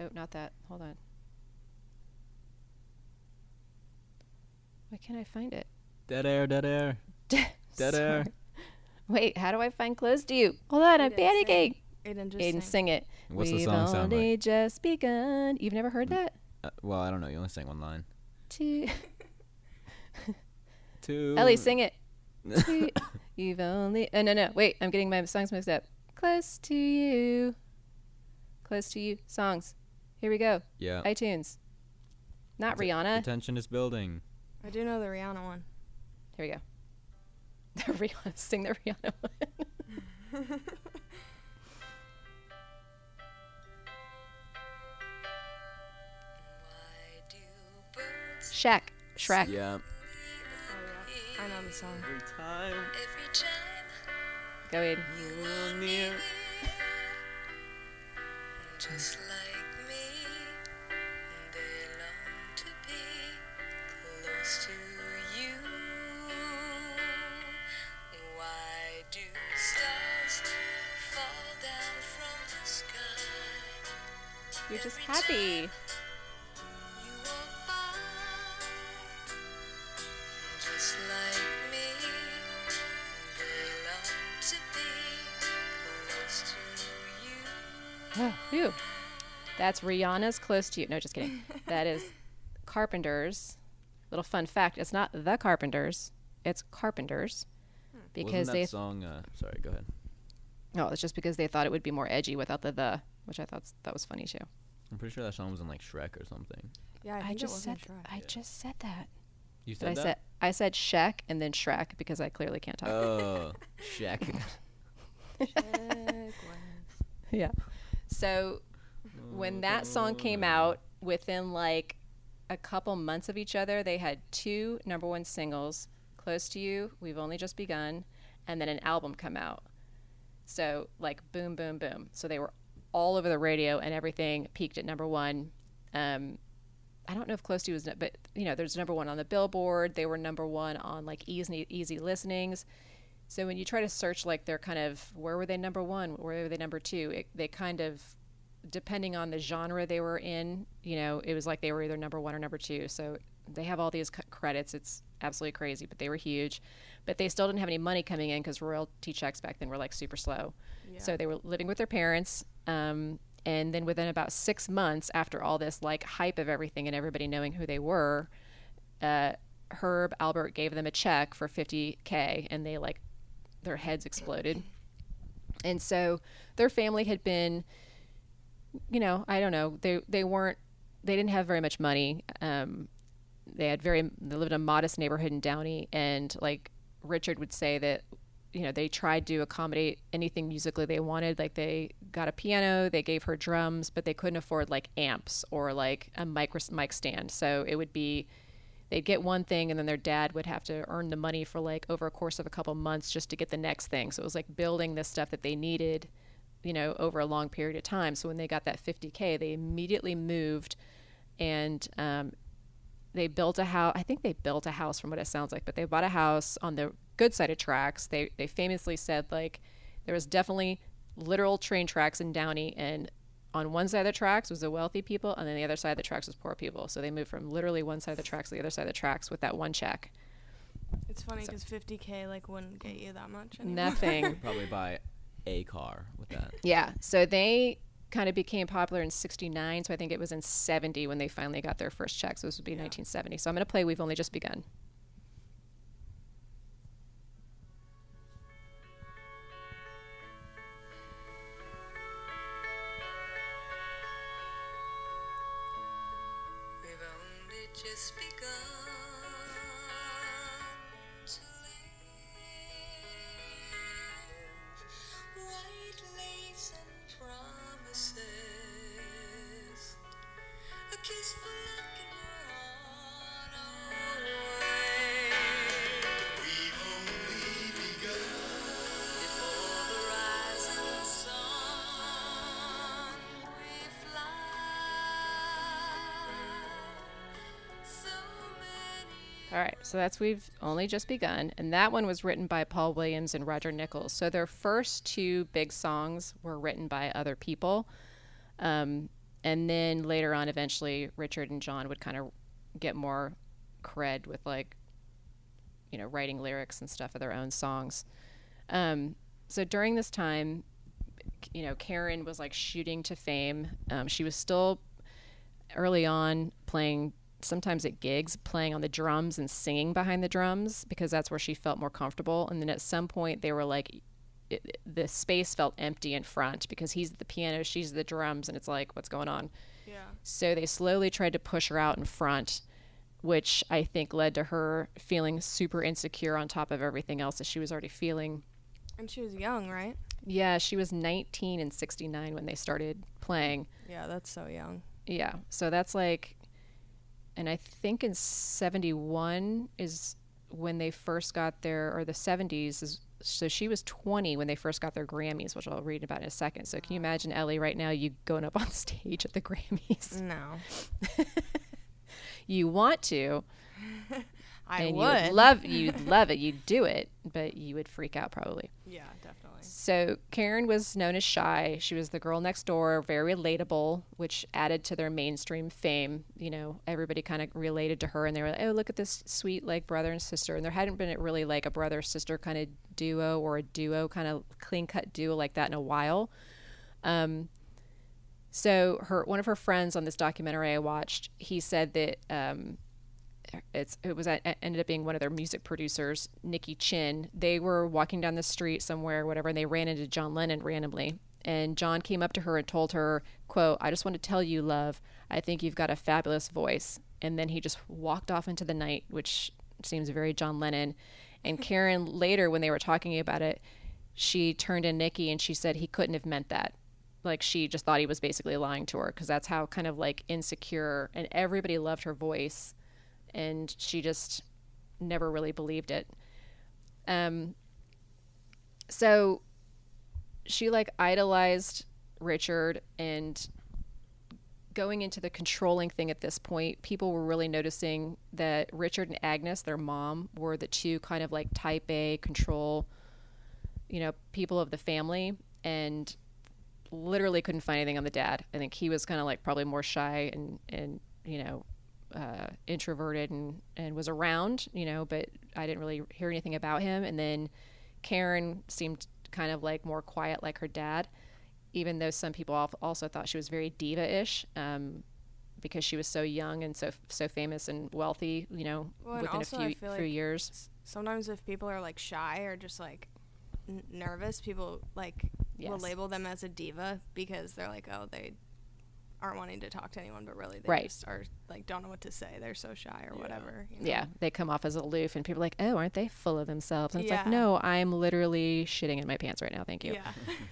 Oh, not that. Hold on. Why can't I find it? Dead air, dead air, dead air. Wait, how do I find close to you? Hold on, I'm panicking. Aiden, just Aiden, sing. sing it. What's the We've song sound only like? just begun. You've never heard that? Uh, well, I don't know. You only sang one line. Two. Two. Ellie, sing it. To- You've only. Oh, no, no. Wait, I'm getting my songs mixed up. Close to you. Close to you. Songs. Here we go. Yeah. iTunes. Not The Rihanna. tension is building. I do know the Rihanna one. Here we go. The Rihanna. Sing the Rihanna one. Why do birds Shaq. Shrek. Yeah. Yeah, I know the song. Every time every time Go Aiden. you were near. Just like me, they long to be close to you. Why do stars fall down from the sky? You're just Every happy. To you. Phew. That's Rihanna's Close to You. No, just kidding. that is Carpenters. Little fun fact it's not the Carpenters, it's Carpenters. Because Wasn't that they. song? Uh, sorry, go ahead. No, it's just because they thought it would be more edgy without the the, which I thought s- that was funny too. I'm pretty sure that song was in like Shrek or something. Yeah, I, I, think just it said wasn't Shrek. I just said that. You But I said that? said I said Shaq and then Shrek because I clearly can't talk. Oh, Shaq. Shrek yeah. So when that song came out, within like a couple months of each other, they had two number one singles, "Close to You," "We've Only Just Begun," and then an album come out. So like boom, boom, boom. So they were all over the radio and everything peaked at number one. Um, I don't know if Close to You was, but you know, there's number one on the Billboard. They were number one on like easy easy listenings. So when you try to search like they're kind of where were they number one, where were they number two, it, they kind of depending on the genre they were in, you know, it was like they were either number one or number two. So they have all these c- credits. It's absolutely crazy, but they were huge. But they still didn't have any money coming in because royalty checks back then were like super slow. So they were living with their parents. Um, and then within about six months after all this like hype of everything and everybody knowing who they were, uh, Herb Alpert gave them a check for 50k, and they like their heads exploded. And so their family had been, you know, I don't know, they they weren't, they didn't have very much money. Um, they had very, they lived in a modest neighborhood in Downey, and like Richard would say that, you know, they tried to accommodate anything musically they wanted. Like they got a piano, they gave her drums, but they couldn't afford like amps or like a mic mic stand. So it would be they'd get one thing and then their dad would have to earn the money for like over a course of a couple months just to get the next thing. So it was like building this stuff that they needed, you know, over a long period of time. So when they got that 50K, they immediately moved and um, they built a house. I think they built a house from what it sounds like, but they bought a house on the good side of tracks. They, they famously said like there was definitely literal train tracks in Downey and on one side of the tracks was the wealthy people and then the other side of the tracks was poor people. So they moved from literally one side of the tracks to the other side of the tracks with that one check. It's funny because 50k like wouldn't get you that much. Anymore. Nothing. Probably buy a car with that. Yeah. So they kind of became popular in 69. So I think it was in 70 when they finally got their first check. So this would be 1970. So I'm going to play We've Only Just Begun. Just begun so that's We've Only Just Begun. And that one was written by Paul Williams and Roger Nichols. So their first two big songs were written by other people. Um, and then later on, eventually, Richard and John would kind of get more cred with like, you know, writing lyrics and stuff of their own songs. Um, so during this time, you know, Karen was like shooting to fame. Um, she was still early on playing sometimes at gigs playing on the drums and singing behind the drums because that's where she felt more comfortable and then at some point they were like it, the space felt empty in front because he's the piano she's the drums and it's like what's going on Yeah. so they slowly tried to push her out in front which i think led to her feeling super insecure on top of everything else that she was already feeling And she was young, right? yeah she was 19 and 69 when they started playing Yeah, that's so young. yeah. So that's like, and I think in 71 is when they first got their, or the 70s is, so she was 20 when they first got their Grammys, which I'll read about in a second. So can you imagine, Ellie, right now, you going up on stage at the Grammys? No. You want to, I and would. you would love, you'd love it, you'd do it, but you would freak out probably. Yeah, definitely. So Karen was known as shy. She was the girl next door, very relatable, which added to their mainstream fame. You know, everybody kind of related to her, and they were like, "Oh, look at this sweet like brother and sister." And there hadn't been really like a brother sister kind of duo or a duo kind of clean cut duo like that in a while. Um, so her one of her friends on this documentary I watched, he said that um, it's it was it ended up being one of their music producers, Nicky Chinn. They were walking down the street somewhere, whatever, and they ran into John Lennon randomly. And John came up to her and told her, "quote I just want to tell you, love, I think you've got a fabulous voice." And then he just walked off into the night, which seems very John Lennon. And Karen later, when they were talking about it, she turned to Nikki and she said he couldn't have meant that like she just thought he was basically lying to her because that's how kind of like insecure and everybody loved her voice and she just never really believed it um so she like idolized richard and going into the controlling thing at this point people were really noticing that richard and agnes their mom were the two kind of like type a control you know people of the family and literally couldn't find anything on the dad. I think he was kind of like probably more shy and and you know uh, introverted and and was around, you know, but I didn't really hear anything about him. And then Karen seemed kind of like more quiet, like her dad, even though some people also thought she was very diva-ish. Um, because she was so young and so so famous and wealthy, you know, Well, within a few few like years. sometimes if people are like shy or just like n- nervous, people like will label them as a diva because they're like, oh, they aren't wanting to talk to anyone, but really they Right. just are like don't know what to say. They're so shy or whatever. you know? Yeah, they come off as aloof, and people are like, "Oh, aren't they full of themselves?" And it's like, "No, I'm literally shitting in my pants right now. Thank you." Yeah.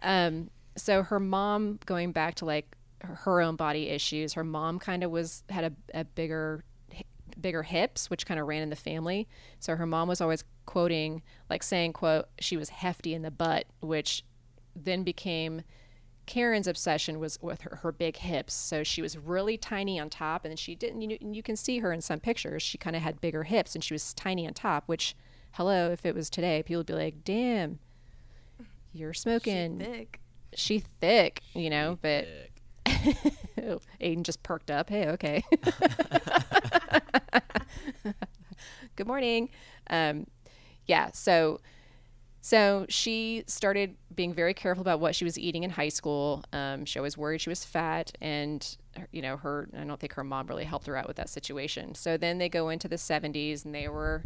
Um, so her mom, going back to like her, her own body issues, her mom kind of was had a, a bigger bigger hips, which kind of ran in the family. So her mom was always quoting, like saying, "quote She was hefty in the butt," which then became Karen's obsession was with her, her big hips. So she was really tiny on top, and then she didn't. You, you can see her in some pictures. She kind of had bigger hips, and she was tiny on top. Which, hello, if it was today, people would be like, "Damn, you're smoking." She's thick. She thick, you know. But Aiden just perked up. Hey, okay. Good morning. Um, yeah, so so she started being very careful about what she was eating in high school. Um, she was worried she was fat, and you know her. I don't think her mom really helped her out with that situation. So then they go into the '70s, and they were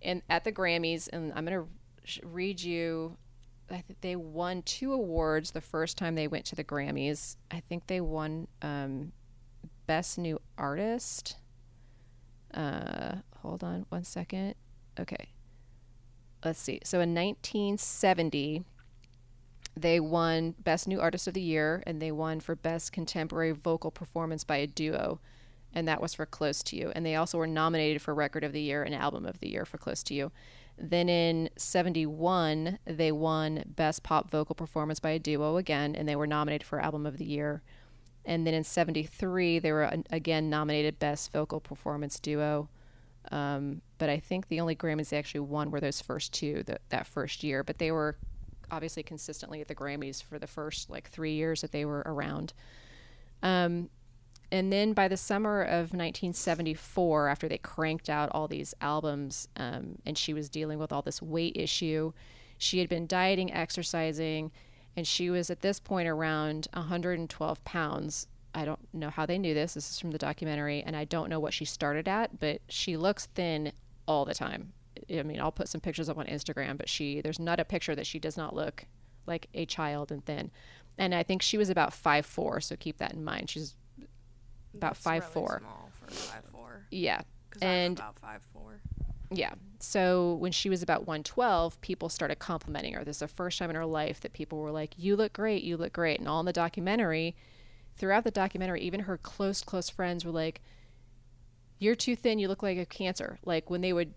in at the Grammys, and I'm gonna read you. I think they won two awards the first time they went to the Grammys. I think they won um, Best New Artist. Uh, hold on one second. Okay. Let's see. So in 1970, they won Best New Artist of the Year and they won for Best Contemporary Vocal Performance by a Duo. And that was for Close to You. And they also were nominated for Record of the Year and Album of the Year for Close to You. Then in 71, they won Best Pop Vocal Performance by a Duo again, and they were nominated for Album of the Year. And then in 73, they were uh, again nominated Best Vocal Performance Duo. Um, but I think the only Grammys they actually won were those first two that, that first year. But they were obviously consistently at the Grammys for the first like three years that they were around. Um, and then by the summer of 1974, after they cranked out all these albums um, and she was dealing with all this weight issue, she had been dieting, exercising, and she was at this point around 112 pounds. I don't know how they knew this. This is from the documentary, and I don't know what she started at, but she looks thin all the time. I mean, I'll put some pictures up on Instagram, but she there's not a picture that she does not look like a child and thin. And I think she was about five four, so keep that in mind. She's about That's five really four. Small for five four. Yeah. And- I'm about five four. Yeah. So when she was about 112, people started complimenting her. This is the first time in her life that people were like, You look great, you look great. And all in the documentary, throughout the documentary, even her close, close friends were like, You're too thin, you look like a cancer. Like when they would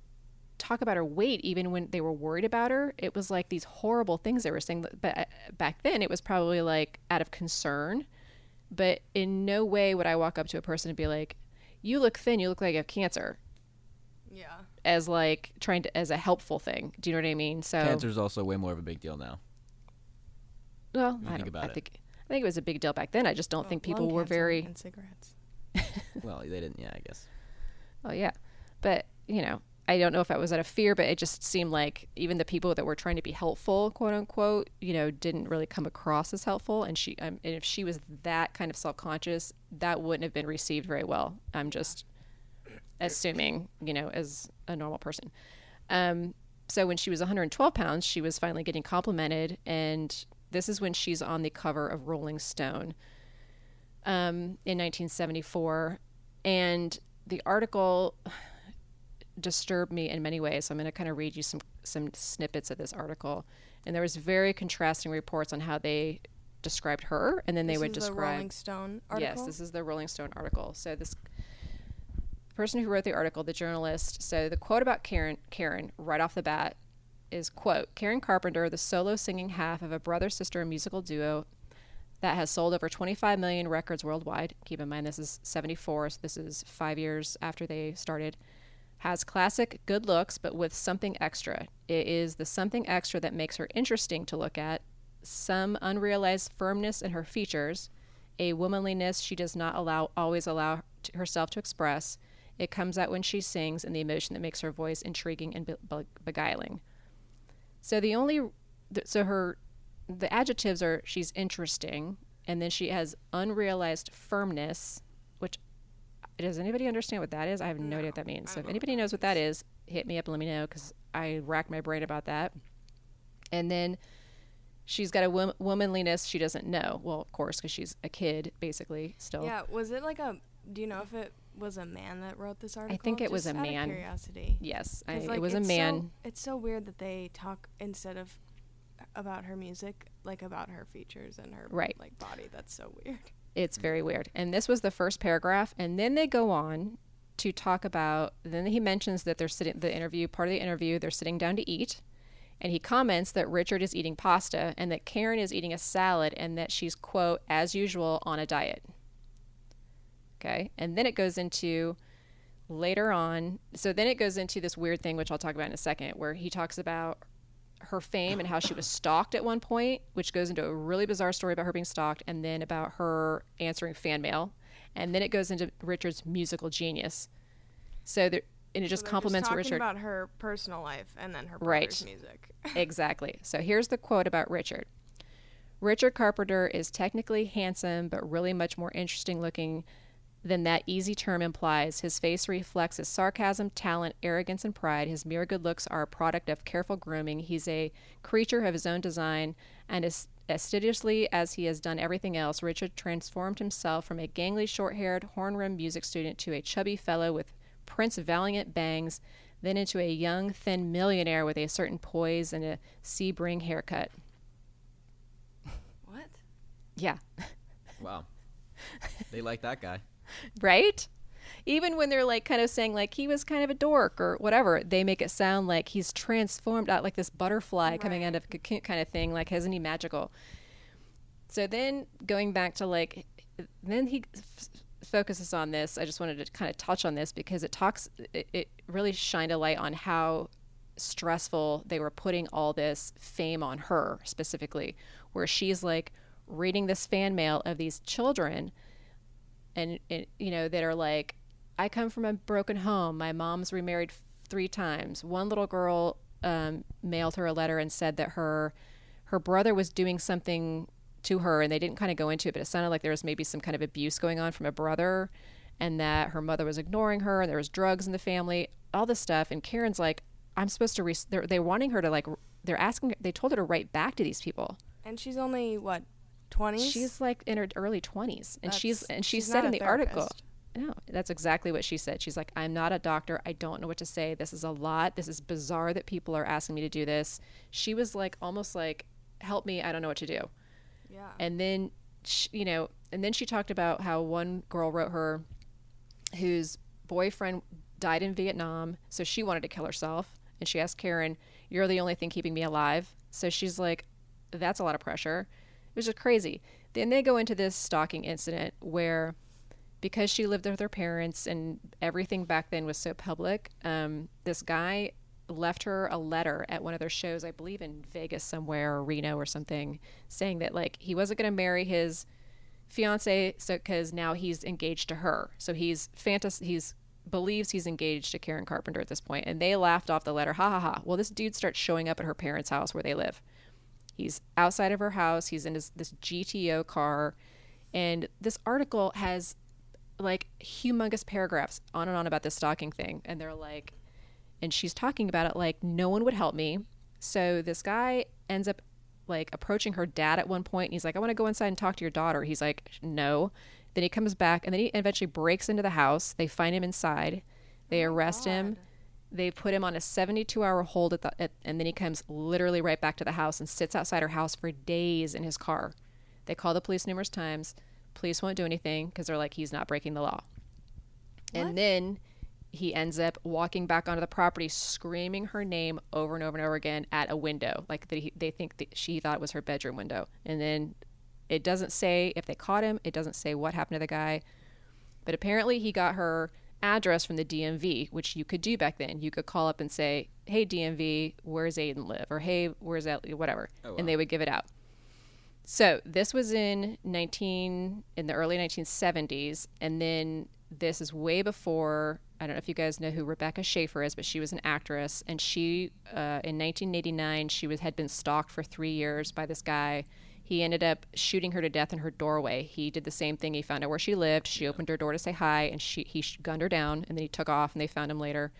talk about her weight, even when they were worried about her, it was like these horrible things they were saying. But uh, back then, it was probably like out of concern. But in no way would I walk up to a person and be like, You look thin, you look like you have cancer Yeah. as like trying to as a helpful thing. Do you know what I mean? So Cancer is also way more of a big deal now. well, I think don't. about I it. think I think it was a big deal back then. I just don't Well, think lung people were very. And cigarettes. Well, they didn't. Yeah, I guess. Oh yeah, but you know, I don't know if I was out of fear, but it just seemed like even the people that were trying to be helpful, quote unquote, you know, didn't really come across as helpful. And she, um, and if she was that kind of self conscious, that wouldn't have been received very well. I'm just assuming, you know, as a normal person. Um, so when she was 112 pounds, she was finally getting complimented, and this is when she's on the cover of Rolling Stone um, in 1974, and the article disturbed me in many ways. So I'm going to kind of read you some some snippets of this article, and there was very contrasting reports on how they described her, and then they would describe. Rolling Stone article. Yes, this is the Rolling Stone article. So this person who wrote the article, the journalist, so the quote about Karen Karen right off the bat is quote Karen Carpenter, the solo singing half of a brother sister musical duo that has sold over 25 million records worldwide. Keep in mind this is 74, so this is 5 years after they started. Has classic good looks but with something extra. It is the something extra that makes her interesting to look at, some unrealized firmness in her features, a womanliness she does not allow always allow herself to express. It comes out when she sings, and the emotion that makes her voice intriguing and be- be- beguiling. So the only, so her, the adjectives are she's interesting, and then she has unrealized firmness, which does anybody understand what that is? I have no, idea what that means. So if anybody knows what that is, hit me up and let me know because I racked my brain about that. And then she's got a wom- womanliness she doesn't know. Well, of course, because she's a kid, basically, still. Yeah, was it like a? Do you know if it was a man that wrote this article? I think it was a out of man. Curiosity. Yes, I, 'Cause, it was a man. So, it's so weird that they talk instead of about her music, like about her features and her Right. like body. That's so weird. It's very weird. And this was the first paragraph. And then they go on to talk about. Then he mentions that they're sitting the interview part of the interview. They're sitting down to eat, and he comments that Richard is eating pasta and that Karen is eating a salad and that she's quote as usual on a diet. Okay, and then it goes into later on. So then it goes into this weird thing, which I'll talk about in a second, where he talks about her fame and how she was stalked at one point, which goes into a really bizarre story about her being stalked, and then about her answering fan mail, and then it goes into Richard's musical genius. So there, and it just So complements Richard. about her personal life and then her Right. music. exactly. So here's the quote about Richard. Richard Carpenter is technically handsome, but really much more interesting looking than that easy term implies. His face reflects his sarcasm, talent, arrogance, and pride. His mere good looks are a product of careful grooming. He's a creature of his own design, and as assiduously as he has done everything else, Richard transformed himself from a gangly, short haired, horn rimmed music student to a chubby fellow with Prince Valiant bangs, then into a young, thin millionaire with a certain poise and a Sebring haircut. What? Yeah. Wow. they like that guy. right? Even when they're like kind of saying like he was kind of a dork or whatever, they make it sound like he's transformed out like this butterfly coming out of a cocoon kind of thing. Like, isn't he magical? So then going back to like, then he f- focuses on this. I just wanted to kind of touch on this because it talks, it, it really shined a light on how stressful they were putting all this fame on her specifically, where she's like reading this fan mail of these children and, and you know that are like i come from a broken home. My mom's remarried three times. One little girl um, mailed her a letter and said that her her brother was doing something to her and they didn't kind of go into it but it sounded like there was maybe some kind of abuse going on from a brother and that her mother was ignoring her and there was drugs in the family all this stuff. And karen's like i'm supposed to re- they're, they're wanting her to like they're asking they told her to write back to these people. And she's only what, twenty? She's like in her early 20s and she's and she she's said in the article no that's exactly what she said. She's like i'm not a doctor. I don't know what to say. This is a lot. This is bizarre that people are asking me to do this. She was like almost like help me. I don't know what to do. Yeah. and then sh you know and then she talked about how one girl wrote her whose boyfriend died in vietnam so she wanted to kill herself and she asked karen you're the only thing keeping me alive. So she's like that's a lot of pressure was just crazy. Then they go into this stalking incident where because she lived with her parents and everything back then was so public um, this guy left her a letter at one of their shows i believe in vegas somewhere or reno or something saying that like he wasn't going to marry his fiance so because now he's engaged to her. So he's fantas he's believes he's engaged to karen carpenter at this point and they laughed off the letter. Ha ha ha. Well this dude starts showing up at her parents house where they live he's outside of her house. He's in his, this gto car. And this article has like humongous paragraphs on and on about this stalking thing. And they're like and she's talking about it like no one would help me. So this guy ends up like approaching her dad at one point. And he's like i want to go inside and talk to your daughter. He's like no. Then he comes back and then he eventually breaks into the house. They find him inside. They oh arrest him they put him on a 72 hour hold at the at, and then he comes literally right back to the house and sits outside her house for days in his car. They call the police numerous times. Police won't do anything because they're like he's not breaking the law. And then he ends up walking back onto the property screaming her name over and over and over again at a window like that they think that she thought it was her bedroom window. And then it doesn't say if they caught him it doesn't say what happened to the guy. But apparently he got her address from the DMV, which you could do back then. You could call up and say, "Hey DMV, where's Aiden live?" or "Hey, where's that?" whatever, and they would give it out. So this was in 19 in the early 1970s, and then this is way before. I don't know if you guys know who Rebecca Schaeffer is, but she was an actress, and she uh, in 1989 she was had been stalked for three years by this guy. He ended up shooting her to death in her doorway. He did the same thing. He found out where she lived. She opened her door to say hi, and she he gunned her down, and then he took off, and they found him later.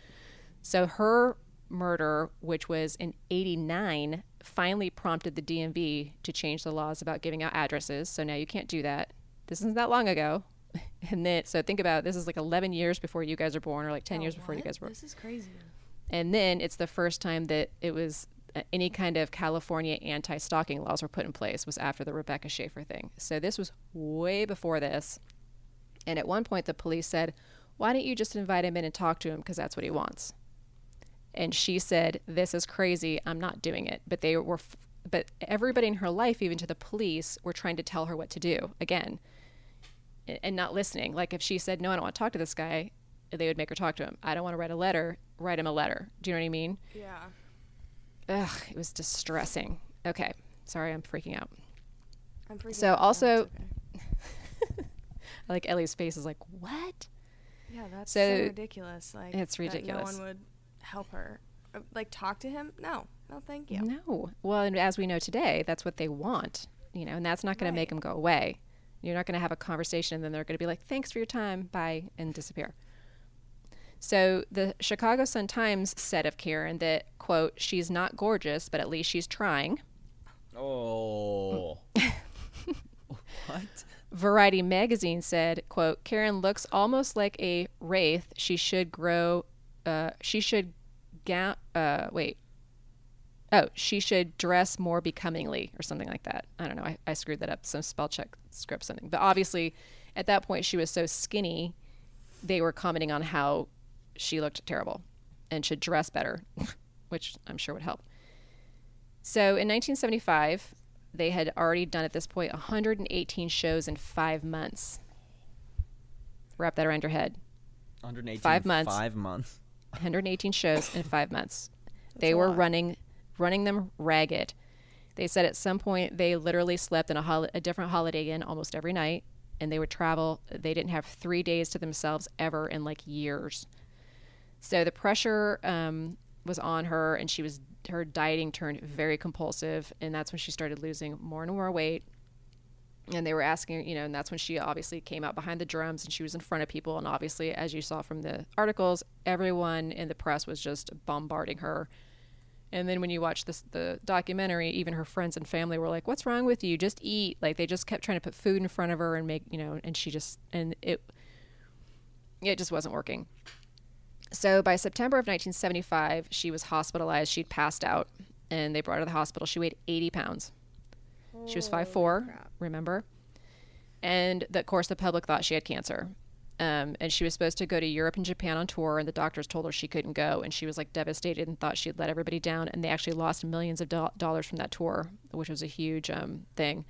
So her murder, which was in 89, finally prompted the DMV to change the laws about giving out addresses. So now you can't do that. This isn't that long ago. And then, so think about it, this is like 11 years before you guys are born, or like 10 years before you guys were. This is crazy. And then it's the first time that it was any kind of California anti-stalking laws were put in place was after the Rebecca Schaeffer thing. So this was way before this. And at one point, the police said, Why don't you just invite him in and talk to him because that's what he wants? And she said, This is crazy. I'm not doing it. But they were, f- but everybody in her life, even to the police, were trying to tell her what to do again and not listening. Like if she said, No, I don't want to talk to this guy, they would make her talk to him. I don't want to write a letter, write him a letter. Do you know what I mean? Yeah. Ugh, it was distressing. Okay. Sorry, I'm freaking out. I'm freaking So out, also- okay. Like Ellie's face is like, What? Yeah, that's So- so, ridiculous. Like It's ridiculous. no one would help her. Uh, Like talk to him? No, no, thank you. No. Well, and as we know today, that's what they want, you know, and that's not going to make them go away. You're not going to have a conversation and then they're going to be like, thanks for your time, bye, and disappear. So the Chicago Sun Times said of Karen that, quote, she's not gorgeous, but at least she's trying. Oh. what? Variety magazine said, quote, Karen looks almost like a wraith. She should grow, uh, she should, ga- uh, wait. Oh, she should dress more becomingly or something like that. I don't know. I, I screwed that up. Some spell check script something. But obviously, at that point, she was so skinny, they were commenting on how she looked terrible and should dress better, which I'm sure would help. So in 1975, they had already done at this point 118 shows in five months. Wrap that around your head. 118. Five months. Five months. 118 shows in five months. they were lot. running, running them ragged. They said at some point they literally slept in a, hol- a different Holiday Inn almost every night, and they would travel. They didn't have three days to themselves ever in like years. So the pressure um, was on her, and she was her dieting turned very compulsive, and that's when she started losing more and more weight. And they were asking, you know, and that's when she obviously came out behind the drums and she was in front of people. And obviously, as you saw from the articles, everyone in the press was just bombarding her. And then when you watch this the documentary, even her friends and family were like, "What's wrong with you? Just eat!" Like they just kept trying to put food in front of her and make you know, and she just and it it just wasn't working. So by September of 1975, she was hospitalized. She'd passed out, and they brought her to the hospital. She weighed 80 pounds. She was five four, crap. remember? And the, of course, the public thought she had cancer. Um, and she was supposed to go to Europe and Japan on tour, and the doctors told her she couldn't go, and she was like devastated and thought she'd let everybody down. And they actually lost millions of do- dollars from that tour, which was a huge um, thing.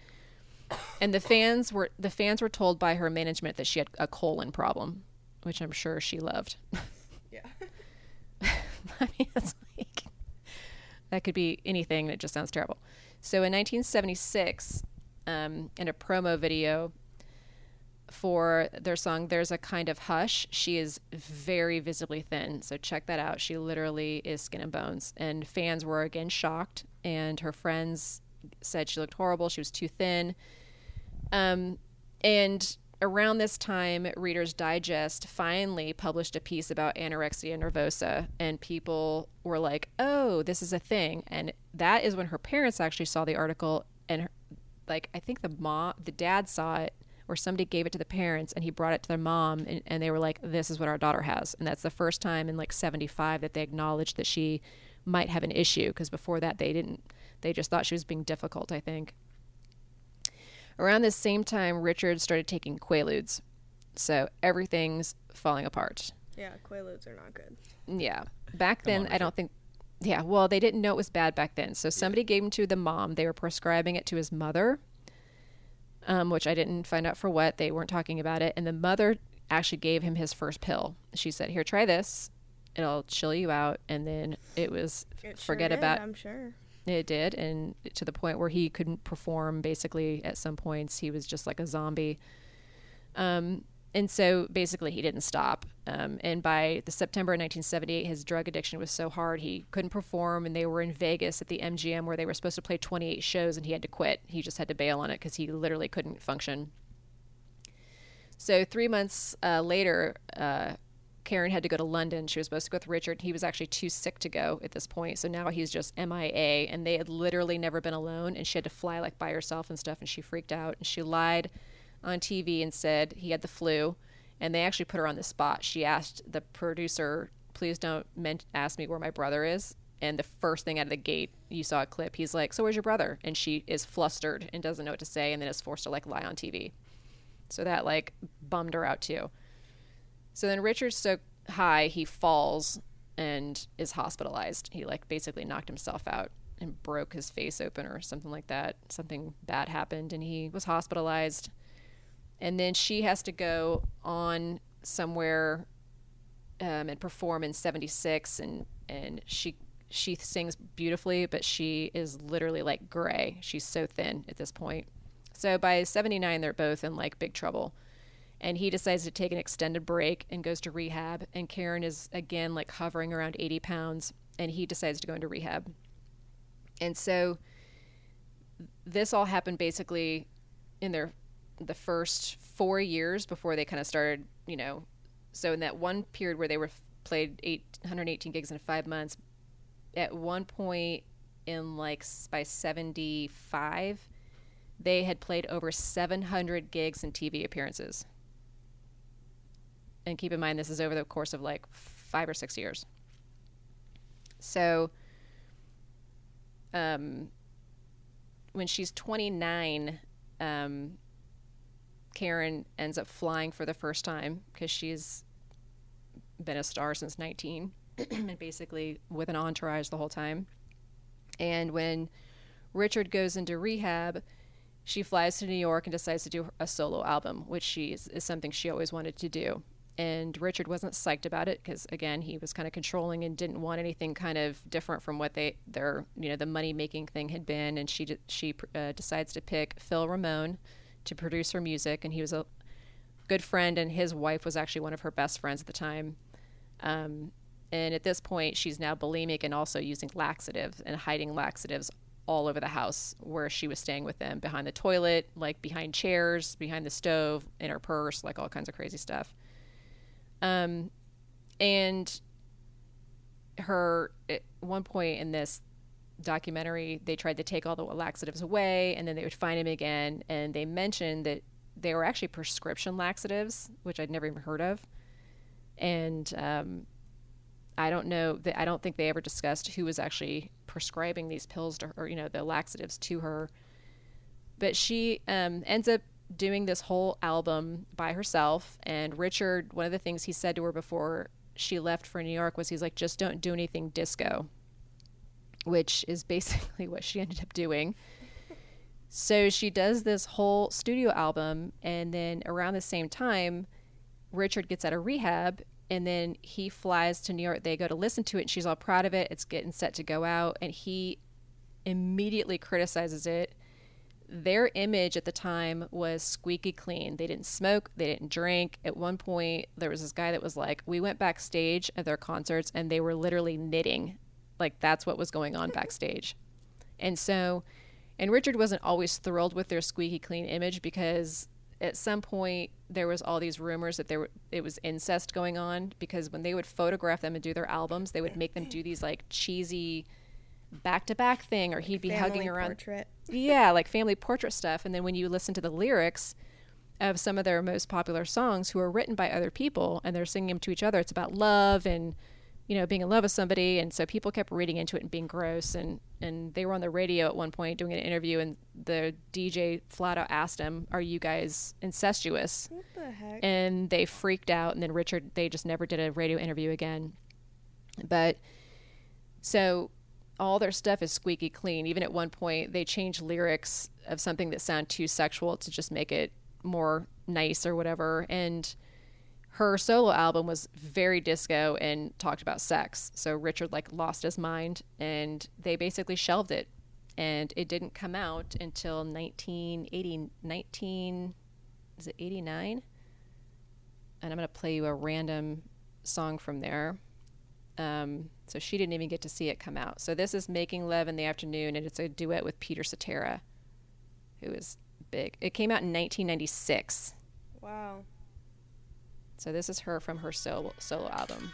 And the fans were the fans were told by her management that she had a colon problem, which I'm sure she loved. Yeah. I mean, it's like that could be anything. It just sounds terrible. So in 1976, um, in a promo video for their song "There's a Kind of Hush," she is very visibly thin. So check that out. She literally is skin and bones, and fans were again shocked. And her friends said she looked horrible. She was too thin. Um, and around this time, Reader's Digest finally published a piece about anorexia nervosa, and people were like, "Oh, this is a thing." And that is when her parents actually saw the article, and her, like I think the mom, the dad saw it, or somebody gave it to the parents, and he brought it to their mom, and, and they were like, "This is what our daughter has," and that's the first time in like '75 that they acknowledged that she might have an issue, because before that they didn't. They just thought she was being difficult. I think. Around this same time, Richard started taking Quaaludes. So everything's falling apart. Yeah, Quaaludes are not good. Yeah. Back then, on, I don't think. Yeah, well, they didn't know it was bad back then. So somebody gave him to the mom. They were prescribing it to his mother, um, which I didn't find out for what. They weren't talking about it. And the mother actually gave him his first pill. She said, Here, try this. It'll chill you out. And then it was It sure forget did, about I'm sure. It did, and to the point where he couldn't perform. Basically, at some points, he was just like a zombie. Um, and so basically, he didn't stop. Um, and by the September of 1978, his drug addiction was so hard he couldn't perform. And they were in Vegas at the MGM where they were supposed to play 28 shows, and he had to quit. He just had to bail on it because he literally couldn't function. So three months uh, later, uh, Karen had to go to London. She was supposed to go with Richard. He was actually too sick to go at this point. So now he's just MIA. And they had literally never been alone. And she had to fly like by herself and stuff. And she freaked out. And she lied on TV and said he had the flu. And they actually put her on the spot. She asked the producer, please don't men- ask me where my brother is. And the first thing out of the gate, you saw a clip. He's like, "So where's your brother?" And she is flustered and doesn't know what to say, and then is forced to like lie on TV. So that like bummed her out too. So then Richard's so high he falls and is hospitalized. He like basically knocked himself out and broke his face open or something like that. Something bad happened and he was hospitalized. And then she has to go on somewhere um, and perform in 76 and and she she sings beautifully but she is literally like gray she's so thin at this point so by 79 they're both in like big trouble and he decides to take an extended break and goes to rehab. And karen is again like hovering around 80 pounds and he decides to go into rehab. And so this all happened basically in their the first four years before they kind of started you know. So in that one period where they were played 818 gigs in five months, at one point in like by 75, they had played over 700 gigs and TV appearances. And keep in mind, this is over the course of like five or six years. So, um, when she's 29, um, Karen ends up flying for the first time because she's been a star since 19 and basically with an entourage the whole time. And when Richard goes into rehab, she flies to New York and decides to do a solo album, which she is, is something she always wanted to do. And Richard wasn't psyched about it because again he was kind of controlling and didn't want anything kind of different from what they their you know the money making thing had been. And she she uh, decides to pick Phil Ramone to produce her music, and he was a good friend, and his wife was actually one of her best friends at the time. Um, and at this point, she's now bulimic and also using laxatives and hiding laxatives all over the house where she was staying with them behind the toilet, like behind chairs, behind the stove, in her purse, like all kinds of crazy stuff. Um, and her, at one point in this documentary, they tried to take all the laxatives away and then they would find him again. And they mentioned that they were actually prescription laxatives, which I'd never even heard of. And um, I don't know that I don't think they ever discussed who was actually prescribing these pills to her, you know, the laxatives to her. But she um, ends up doing this whole album by herself. And Richard, one of the things he said to her before she left for New York was he's like, just don't do anything disco, which is basically what she ended up doing. So she does this whole studio album, and then around the same time, Richard gets out of rehab, and then he flies to New York. They go to listen to it, and she's all proud of it. It's getting set to go out, and he immediately criticizes it. Their image at the time was squeaky clean. They didn't smoke, they didn't drink. At one point, there was this guy that was like, We went backstage at their concerts, and they were literally knitting. Like, that's what was going on backstage. And so, and Richard wasn't always thrilled with their squeaky clean image because at some point there was all these rumors that there were, it was incest going on because when they would photograph them and do their albums, they would make them do these like cheesy back to back thing or he'd be hugging around portrait. yeah, like family portrait stuff. And then when you listen to the lyrics of some of their most popular songs, who are written by other people, and they're singing them to each other, it's about love and you know being in love with somebody. And so people kept reading into it and being gross. And and they were on the radio at one point doing an interview, and the DJ flat out asked him, "Are you guys incestuous?" What the heck? and they freaked out and then richard they just never did a radio interview again but so all their stuff is squeaky clean. Even at one point they changed lyrics of something that sound too sexual to just make it more nice or whatever. And her solo album was very disco and talked about sex. So richard like lost his mind and they basically shelved it. And it didn't come out until 1980 19 is it 89 and i'm going to play you a random song from there um, so she didn't even get to see it come out. So this is making love in the afternoon and it's a duet with peter cetera who is big. It came out in 1996 wow. so this is her from her solo, solo album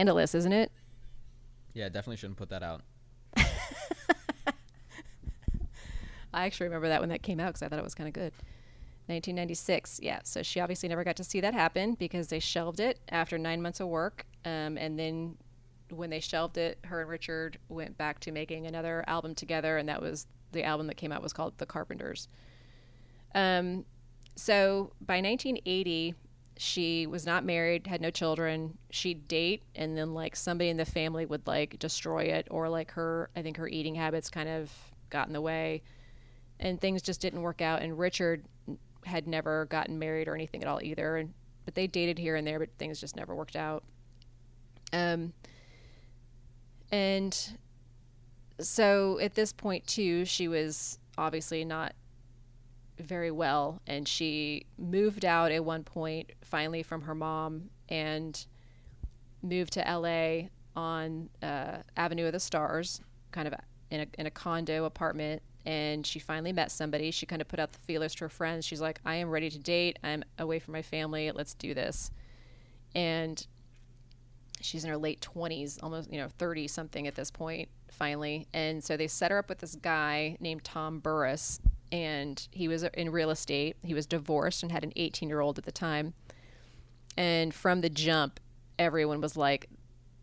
scandalous, isn't it? Yeah, definitely shouldn't put that out. I actually remember that when that came out because I thought it was kind of good. 1996, yeah. So she obviously never got to see that happen because they shelved it after nine months of work. Um, and then when they shelved it, her and Richard went back to making another album together, and that was the album that came out was called The Carpenters. Um, so by 1980, she was not married, had no children. She'd date, and then like somebody in the family would like destroy it, or like her, I think her eating habits kind of got in the way, and things just didn't work out. And Richard had never gotten married or anything at all either, and but they dated here and there, but things just never worked out. Um, and so at this point too, she was obviously not very well, and she moved out at one point finally from her mom and moved to LA on uh, Avenue of the Stars, kind of in a, in a condo apartment. And she finally met somebody. She kind of put out the feelers to her friends. She's like, I am ready to date. I'm away from my family. Let's do this. And she's in her late 20s, almost, you know, 30 something at this point, finally. And so they set her up with this guy named Tom Burris. And he was in real estate. He was divorced and had an 18 year old at the time. And from the jump, everyone was like,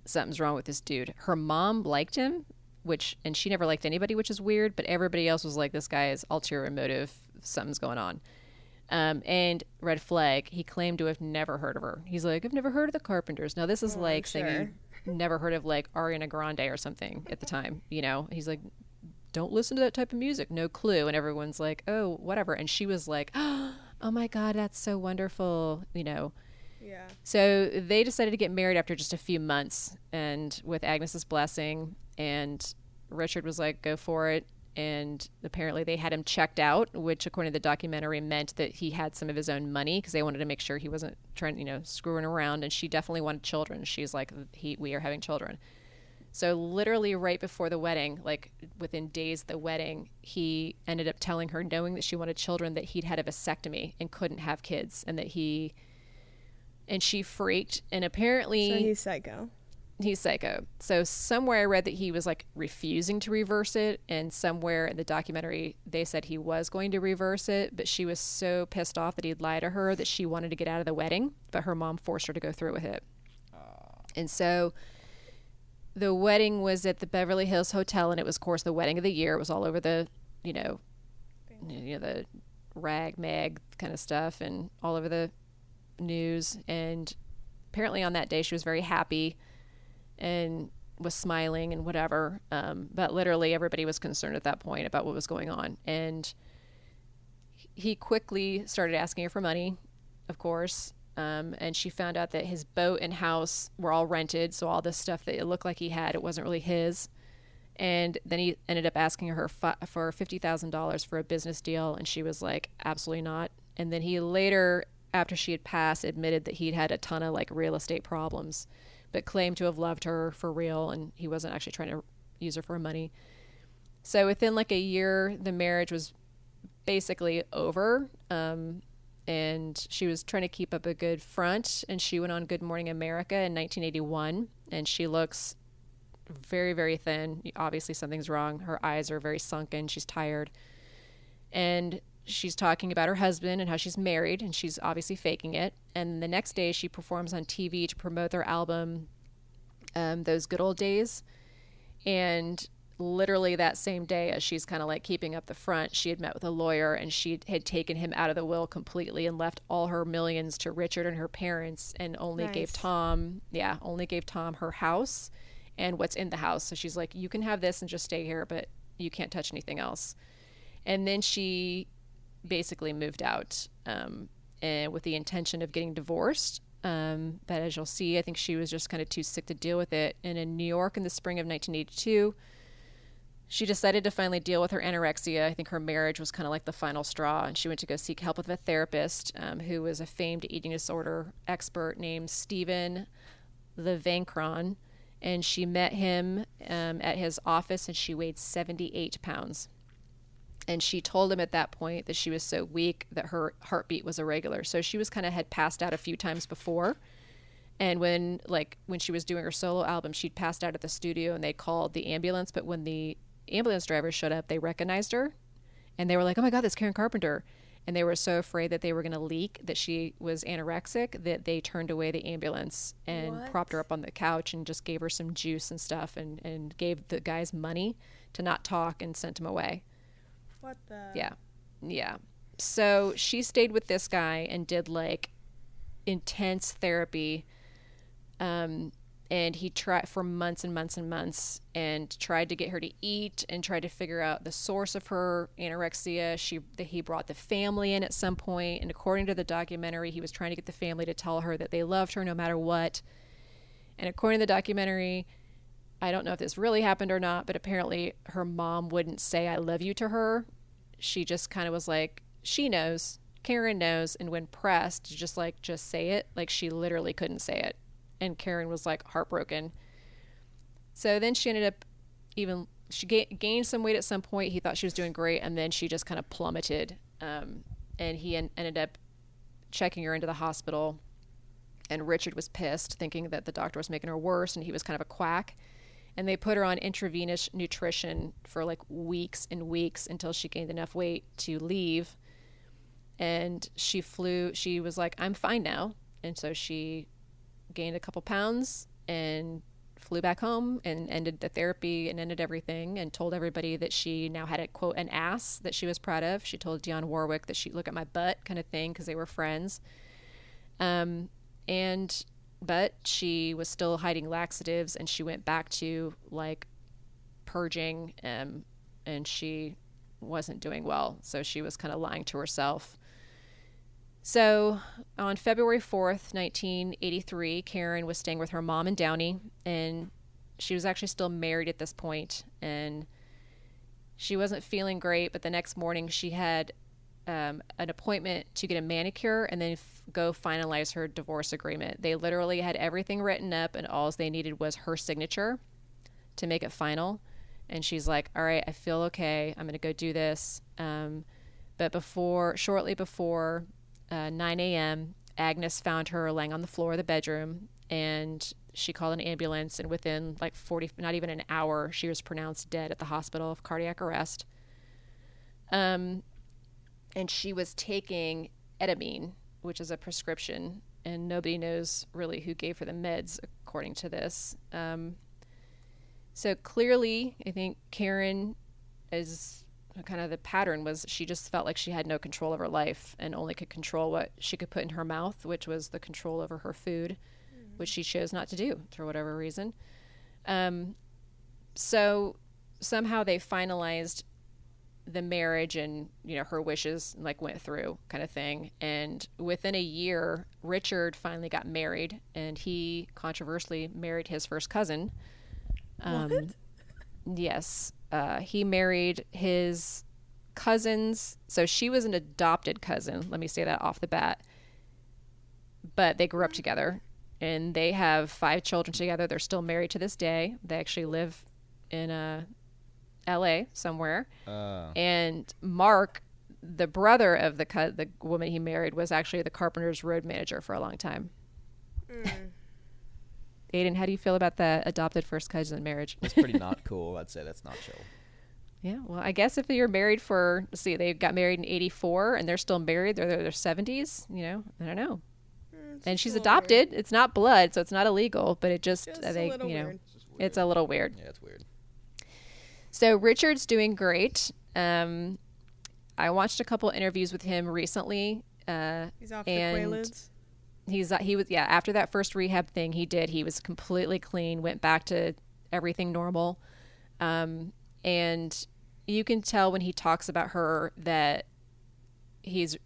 something's wrong with this dude. Her mom liked him, which, and she never liked anybody, which is weird, but everybody else was like, this guy is ulterior motive. Something's going on. Um, and red flag, he claimed to have never heard of her. He's like, I've never heard of the Carpenters. Now, this is Oh, like I'm saying never heard of like Ariana Grande or something at the time, you know? He's like, don't listen to that type of music. No clue. And everyone's like, oh, whatever. And she was like, oh my God, that's so wonderful, you know? Yeah. So they decided to get married after just a few months and with Agnes's blessing. And Richard was like, go for it. And apparently they had him checked out, which, according to the documentary, meant that he had some of his own money because they wanted to make sure he wasn't trying, you know, screwing around. And she definitely wanted children. She's like, he, we are having children. So literally right before the wedding, like within days of the wedding, he ended up telling her, knowing that she wanted children, that he'd had a vasectomy and couldn't have kids, and that he and she freaked. And apparently, So he's psycho. he's psycho. So somewhere I read that he was like refusing to reverse it, and somewhere in the documentary they said he was going to reverse it, but she was so pissed off that he'd lie to her that she wanted to get out of the wedding, but her mom forced her to go through with it. And so the wedding was at the Beverly Hills Hotel, and it was, of course, the wedding of the year. It was all over the, you know, you know the rag mag kind of stuff, and all over the news. And apparently, on that day, she was very happy and was smiling and whatever. Um, but literally, everybody was concerned at that point about what was going on. And he quickly started asking her for money, of course. Um, and she found out that his boat and house were all rented. So all this stuff that it looked like he had, it wasn't really his. And then he ended up asking her fi- for fifty thousand dollars for a business deal, and she was like, "Absolutely not." And then he later, after she had passed, admitted that he'd had a ton of like real estate problems, but claimed to have loved her for real, and he wasn't actually trying to use her for money. So within like a year, the marriage was basically over. Um, and she was trying to keep up a good front. And she went on Good Morning America in 1981, and she looks very, very thin. Obviously, something's wrong. Her eyes are very sunken. She's tired. And she's talking about her husband and how she's married, and she's obviously faking it. And the next day, she performs on TV to promote their album, um, Those Good Old Days. And literally that same day, as she's kind of like keeping up the front, she had met with a lawyer and she had taken him out of the will completely and left all her millions to Richard and her parents and only gave Tom, yeah, only gave Tom her house and what's in the house. So she's like, you can have this and just stay here, but you can't touch anything else. And then she basically moved out um, and with the intention of getting divorced. Um, but as you'll see, I think she was just kind of too sick to deal with it. And in New York in the spring of 1982, she decided to finally deal with her anorexia. I think her marriage was kind of like the final straw, and she went to go seek help with a therapist um, who was a famed eating disorder expert named Steven Levenkron. And she met him um, at his office, and she weighed 78 pounds. And she told him at that point that she was so weak that her heartbeat was irregular. So she was kind of had passed out a few times before. And when like when she was doing her solo album, she'd passed out at the studio and they called the ambulance. But when the ambulance driver showed up, they recognized her, and they were like, "Oh my God, that's Karen Carpenter!" And they were so afraid that they were going to leak that she was anorexic that they turned away the ambulance and What? propped her up on the couch and just gave her some juice and stuff and and gave the guys money to not talk and sent him away. What the? Yeah. Yeah. So she stayed with this guy and did like intense therapy. Um, and he tried for months and months and months and tried to get her to eat and tried to figure out the source of her anorexia. She he brought the family in at some point, and according to the documentary, he was trying to get the family to tell her that they loved her no matter what. And according to the documentary, I don't know if this really happened or not, but apparently her mom wouldn't say I love you to her. She just kind of was like, she knows, Karen knows, and when pressed, just like just say it, like she literally couldn't say it. And Karen was like heartbroken. So then she ended up even she ga- gained some weight at some point. He thought she was doing great, and then she just kind of plummeted. Um, and he en- ended up checking her into the hospital. And Richard was pissed, thinking that the doctor was making her worse, and he was kind of a quack and they put her on intravenous nutrition for like weeks and weeks until she gained enough weight to leave and she flew she was like i'm fine now and so she gained a couple pounds and flew back home and ended the therapy and ended everything and told everybody that she now had a quote an ass that she was proud of. She told dionne warwick that she'd look at my butt kind of thing because they were friends. Um, and but she was still hiding laxatives and she went back to like purging um, and she wasn't doing well. So she was kind of lying to herself so on february 4th 1983 karen was staying with her mom in downey and she was actually still married at this point and she wasn't feeling great but the next morning she had um, an appointment to get a manicure and then f- go finalize her divorce agreement. They literally had everything written up, and all they needed was her signature to make it final. And she's like, "All right, I feel okay. I'm going to go do this." Um, but before, shortly before uh, 9 a.m., Agnes found her laying on the floor of the bedroom, and she called an ambulance. And within like 40, not even an hour, she was pronounced dead at the hospital of cardiac arrest. Um, and she was taking emetine, which is a prescription, and nobody knows really who gave her the meds, according to this. Um, so clearly, I think Karen is kind of the pattern was she just felt like she had no control over her life and only could control what she could put in her mouth, which was the control over her food, which she chose not to do for whatever reason. Um, so somehow they finalized the marriage and you know her wishes like went through kind of thing. And within a year richard finally got married and he controversially married his first cousin. Um, yes uh, he married his cousins. So she was an adopted cousin let me say that off the bat. But they grew up together and they have five children together. They're still married to this day. They actually live in uh, la somewhere. Uh, and Mark, the brother of the co- the woman he married, was actually the Carpenter's road manager for a long time. Aiden, how do you feel about that adopted first cousin marriage? It's pretty not cool. I'd say that's not chill. yeah, well, I guess if you're married for, let's see, they got married in '84 and they're still married, they're in their 70s. You know, I don't know. and she's a weird. adopted. It's not blood, so it's not illegal, but it just, Just uh, they, you know, weird. it's a little weird. Yeah, it's weird. So Richard's doing great. Um, I watched a couple interviews with him recently. Uh, He's off and the Quaaludes. He's he was yeah after that first rehab thing he did he was completely clean went back to everything normal. Um, and you can tell when he talks about her that he's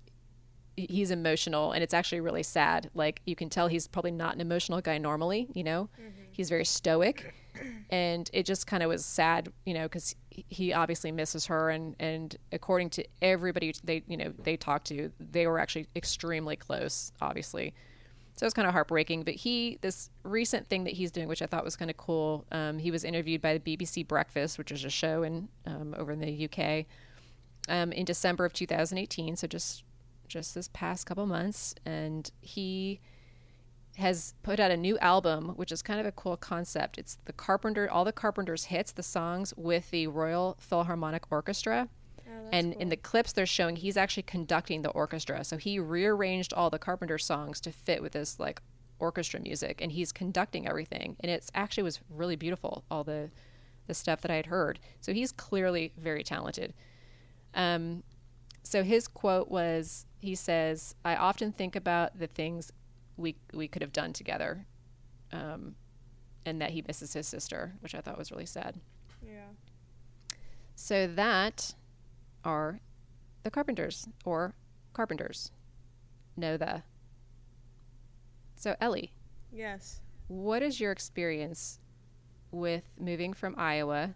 he's emotional and it's actually really sad. Like you can tell he's probably not an emotional guy normally you know? He's very stoic. And it just kind of was sad you know because he obviously misses her and and according to everybody they you know they talked to they were actually extremely close obviously so it's kind of heartbreaking but he this recent thing that he's doing which i thought was kind of cool um, he was interviewed by the bbc breakfast which is a show in um, over in the uk um, in december of 2018 so just just this past couple months and he has put out a new album, which is kind of a cool concept. It's the Carpenter, all the Carpenters hits, the songs with the Royal Philharmonic Orchestra. And in the clips they're showing, he's actually conducting the orchestra. So he rearranged all the Carpenter songs to fit with this like orchestra music, and he's conducting everything. And it's actually was really beautiful, all the the stuff that I had heard. So he's clearly very talented. Um, so his quote was, he says, "I often think about the things we we could have done together, um, and that he misses his sister, which I thought was really sad." Yeah. So that are the carpenters or carpenters. Know the. So Ellie, Yes. what is your experience with moving from Iowa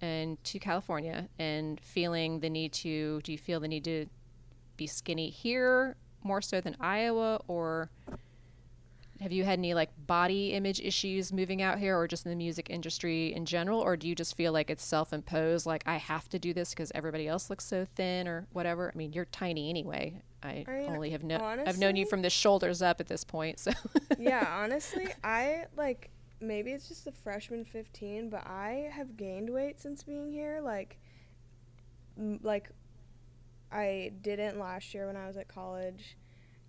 and to California and feeling the need to do you feel the need to be skinny here more so than Iowa or have you had any like body image issues moving out here or just in the music industry in general or do you just feel like it's self-imposed like I have to do this because everybody else looks so thin or whatever I mean you're tiny anyway I, I mean, only have no I've known you from the shoulders up at this point so yeah, honestly, I like maybe it's just the freshman 15, but I have gained weight since being here. Like, m- like I didn't last year when I was at college.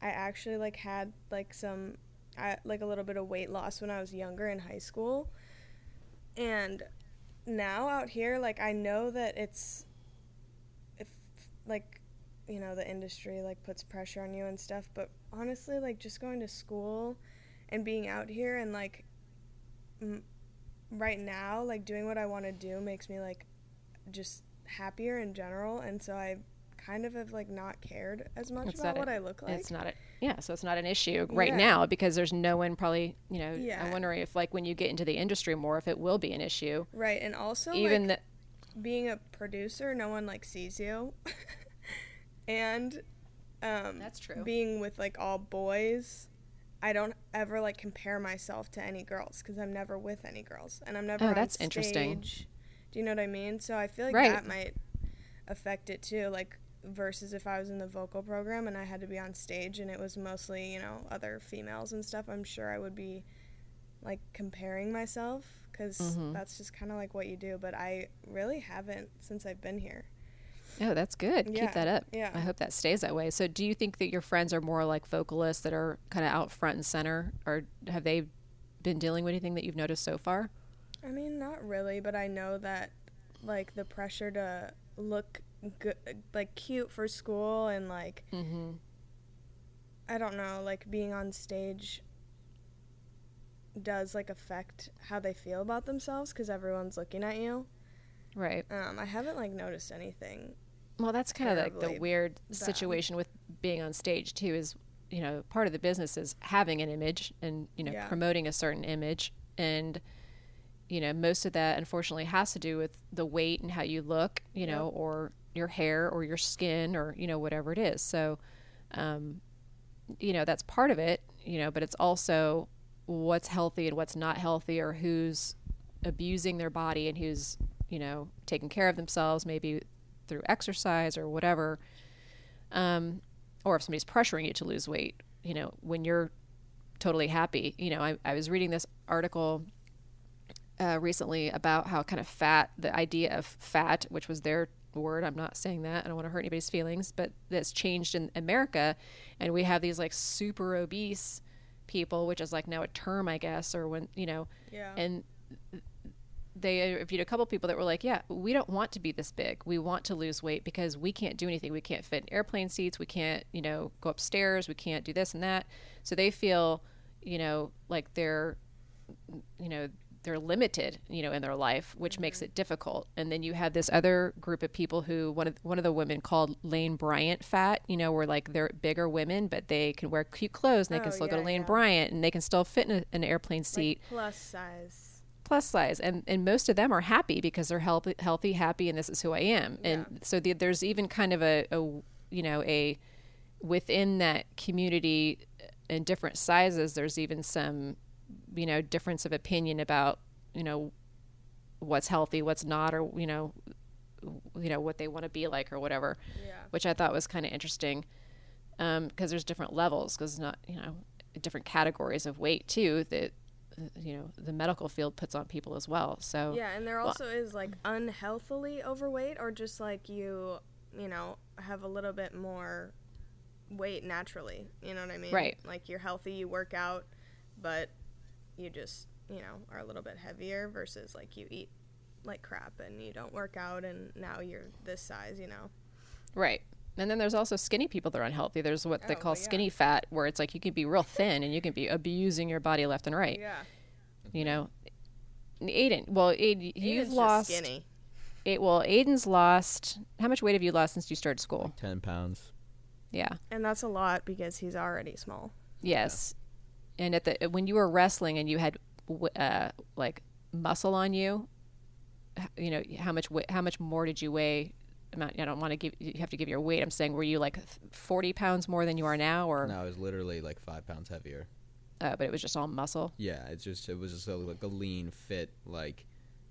I actually like had like some, Like a little bit of weight loss when I was younger in high school, and now out here, like I know that it's, if like, you know, the industry like puts pressure on you and stuff, but honestly, like just going to school and being out here and like m- right now like doing what i want to do makes me like just happier in general. And so i kind of have like not cared as much It's about what a- i look like it's not a yeah so it's not an issue right Yeah. now because there's no one probably you know Yeah. i'm wondering if like when you get into the industry more if it will be an issue right and also even like, the being a producer no one like sees you and um That's true. being with like all boys i don't ever like compare myself to any girls because i'm never with any girls and i'm never Oh, that's interesting. do you know what i mean so i feel like Right. that might affect it too like versus if i was in the vocal program and i had to be on stage and it was mostly you know other females and stuff i'm sure i would be like comparing myself because Mm-hmm. that's just kind of like what you do but i really haven't since i've been here. Oh that's good. Yeah, keep that up. yeah. i hope that stays that way. So do you think that your friends are more like vocalists that are kind of out front and center? Or have they been dealing with anything that you've noticed so far? I mean, not really, but I know that like the pressure to look good, like cute for school, and like mm-hmm. I don't know, like being on stage does like affect how they feel about themselves because everyone's looking at you. right Um, I haven't like noticed anything. Well, that's kind of like the weird bad. situation with being on stage too. Is you know part of the business is having an image and you know Yeah. promoting a certain image, and you know most of that unfortunately has to do with the weight and how you look, you know, or your hair or your skin or you know whatever it is. So, um, you know that's part of it, you know, but it's also what's healthy and what's not healthy, or who's abusing their body and who's you know taking care of themselves maybe through exercise or whatever um, or if somebody's pressuring you to lose weight you know when you're totally happy you know i, I was reading this article uh, recently about how kind of fat the idea of fat which was their word i'm not saying that i don't want to hurt anybody's feelings but that's changed in america and we have these like super obese people which is like now a term i guess or when you know Yeah. and they interviewed a couple people that were like, "Yeah, we don't want to be this big. We want to lose weight because we can't do anything. We can't fit in airplane seats. We can't, you know, go upstairs. We can't do this and that." So they feel, you know, like they're, you know, they're limited, you know, in their life, which makes mm-hmm. it difficult. And then you have this other group of people who one of one of the women called Lane Bryant fat, you know, where like they're bigger women, but they can wear cute clothes and they can Oh, still go to Lane yeah. Bryant and they can still fit in a, an airplane Like seat plus size. plus size and and most of them are happy because they're healthy healthy happy and this is who i am and so the, there's even kind of a, a you know a within that community uh, in different sizes there's even some you know difference of opinion about you know what's healthy what's not or you know you know what they want to be like or whatever Yeah. which i thought was kind of interesting um, because there's different levels because not you know different categories of weight too that you know the medical field puts on people as well. So Yeah, and there Well- also is like unhealthily overweight or just like you, you know, have a little bit more weight naturally. You know what I mean? Right. Like you're healthy, you work out, but you just, you know, are a little bit heavier versus like you eat like crap and you don't work out and now you're this size, you know. Right. And then there's also skinny people that are unhealthy. There's what they Oh, call well, yeah. skinny fat, where it's like you can be real thin and you can be abusing your body left and right. Yeah. You know, Aiden. Well, Aiden, you've Aiden's just lost. skinny. It, well, Aiden's lost. How much weight have you lost since you started school? Ten pounds. Yeah. And that's a lot because he's already small. Yes. And at the when you were wrestling and you had uh, like muscle on you, you know how much how much more did you weigh? I'm not, I don't want to give you have to give your weight. I'm saying were you like 40 pounds more than you are now, or No, I was literally like five pounds heavier. uh, but it was just all muscle. Yeah, it's just it was just a, like a lean, fit, like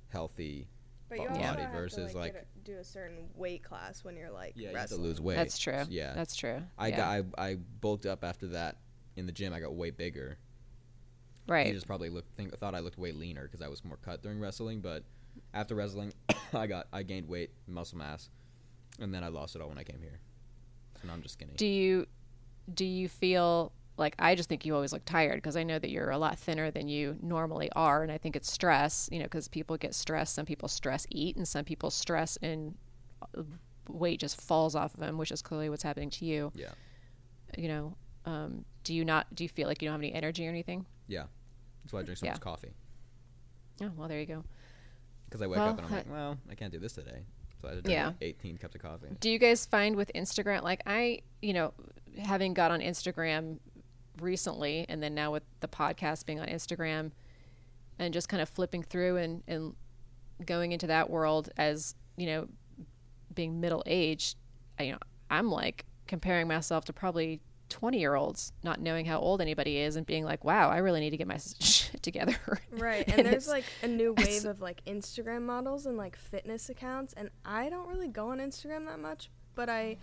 healthy. But you Body also have versus, to, like, like- get a- do a certain weight class when you're like Yeah, you have to lose weight. That's true. Yeah, That's true. I yeah. got I, I bulked up after that in the gym. I got way bigger. Right. just probably looked think thought I looked way leaner because I was more cut during wrestling. But after wrestling, I got I gained weight, muscle mass, and then I lost it all when I came here. and I'm just skinny. Do you do you feel like I just think you always look tired because I know that you're a lot thinner than you normally are, and I think it's stress. You know, because people get stressed. Some people stress eat, and some people stress and uh, weight just falls off of them, which is clearly what's happening to you. Yeah. You know, um, do you not? Do you feel like you don't have any energy or anything? yeah, that's why I drink so Yeah. much coffee. Oh, well, there you go. Because I wake Well, up and I'm I- like, well, I can't do this today. So I had to drink Yeah. like 18 cups of coffee. Do you guys find with Instagram, like I, you know, having got on Instagram recently, and then now with the podcast being on Instagram, and just kind of flipping through and and going into that world as you know, being middle aged, you know, I'm like comparing myself to probably. 20 year olds not knowing how old anybody is and being like wow i really need to get my shit together Right, And and there's like a new wave of like Instagram models and like fitness accounts, and I don't really go on Instagram that much, but I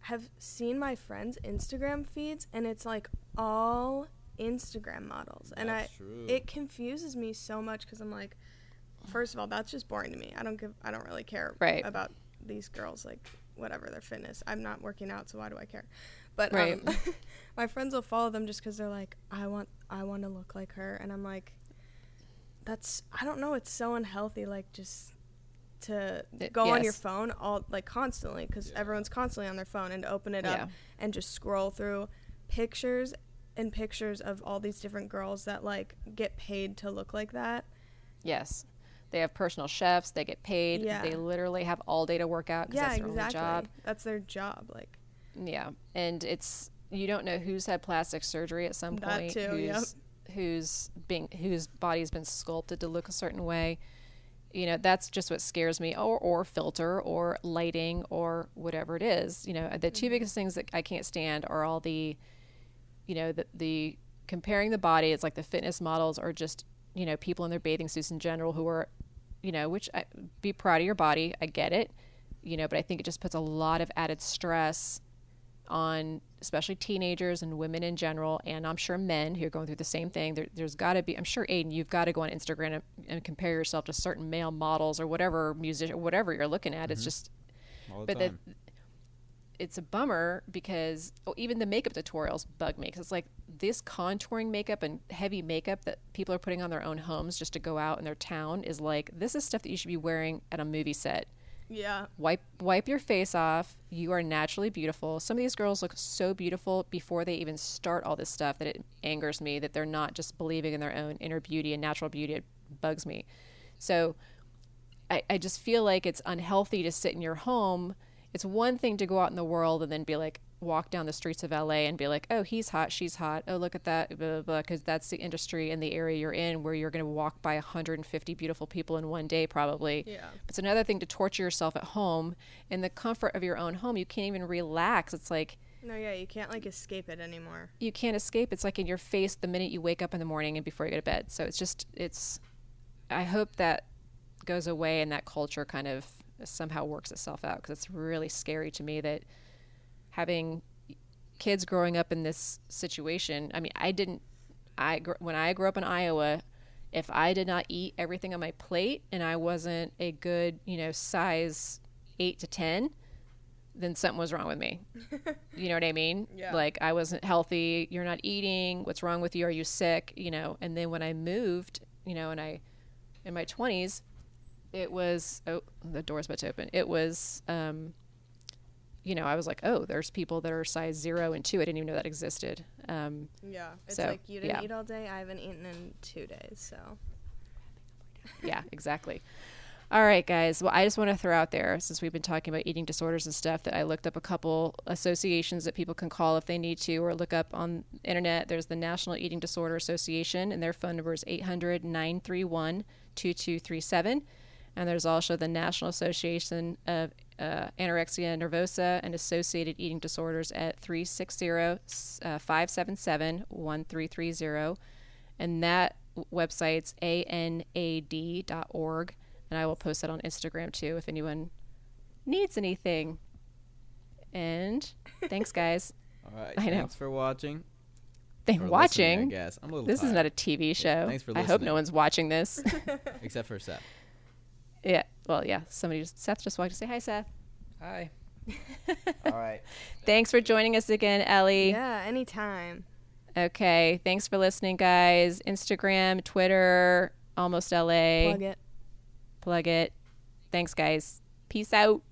have seen my friends' Instagram feeds, and it's like all Instagram models, and I true. it confuses me so much because I'm like, first of all, that's just boring to me. I don't give, I don't really care Right. about these girls, like whatever their fitness. I'm not working out, so why do I care? But Right. um, my friends will follow them just because they're like, I want, I want to look like her, and I'm like, that's, I don't know, it's so unhealthy, like just to It- go on your phone all like constantly because Yeah. everyone's constantly on their phone and to open it Yeah. up and just scroll through pictures and pictures of all these different girls that like get paid to look like that. yes they have personal chefs they get paid Yeah. they literally have all day to work out because Yeah, that's their exactly. only job That's their job. Like Yeah, and it's you don't know who's had plastic surgery at some That point, too, yep. who's who's being whose body's been sculpted to look a certain way. You know, that's just what scares me, or or filter, or lighting, or whatever it is. You know, the 2 Mm-hmm. biggest things that I can't stand are all the, you know, the the comparing the body. It's like the fitness models, or just you know people in their bathing suits in general who are, you know, which I, be proud of your body. I get it, you know, but I think it just puts a lot of added stress on especially teenagers and women in general, and I'm sure men who are going through the same thing. There, there's got to be, I'm sure, Aiden, you've got to go on Instagram and, and compare yourself to certain male models or whatever musician, whatever you're looking at. It's mm-hmm. just, but time. it's a bummer because oh, even the makeup tutorials bug me because it's like this contouring makeup and heavy makeup that people are putting on their own homes just to go out in their town is like this is stuff that you should be wearing at a movie set yeah, wipe wipe your face off. You are naturally beautiful. Some of these girls look so beautiful before they even start all this stuff that it angers me that they're not just believing in their own inner beauty and natural beauty. It bugs me. So I, I just feel like it's unhealthy to sit in your home. It's one thing to go out in the world and then be like walk down the streets of LA and be like, oh, he's hot, she's hot. Oh, look at that, blah, blah, blah, because that's the industry and the area you're in where you're going to walk by 150 beautiful people in one day, probably. Yeah. It's another thing to torture yourself at home in the comfort of your own home. You can't even relax. It's like no, yeah, you can't like escape it anymore. you can't escape. It's like in your face the minute you wake up in the morning and before you go to bed. So it's just, it's, I hope that goes away and that culture kind of somehow works itself out because it's really scary to me that having kids growing up in this situation. I mean, I didn't. I when I grew up in Iowa, if I did not eat everything on my plate and I wasn't a good, you know, size eight to ten, then something was wrong with me. you know what I mean? Yeah. Like I wasn't healthy. You're not eating. What's wrong with you? Are you sick? You know. And then when I moved, you know, and I, in my twenties, it was oh the door's about to open. It was, um, you know, I was like, oh, there's people that are size zero and two. I didn't even know that existed. Um, Yeah. It's So, like you didn't yeah. eat all day. I haven't eaten in two days. So yeah, exactly. All right, guys. Well, I just want to throw out there, since we've been talking about eating disorders and stuff, that I looked up a couple associations that people can call if they need to, or look up on the internet. There's the National Eating Disorder Association, and their phone number is 800 931 2237. And there's also the National Association of uh, Anorexia Nervosa and Associated Eating Disorders at 360 uh, 577 1330 and that website's anad.org and i will post that on instagram too if anyone needs anything and thanks guys All right. I know. Thanks for watching. for listening, I watching guess. I'm a little this is not a tv show thanks for i hope no one's watching this except for Seth. Yeah well yeah somebody just seth just walked to say hi seth Hi. All right. thanks for joining us again ellie yeah, anytime. okay thanks for listening guys instagram twitter almost la Plug it. plug it thanks guys peace out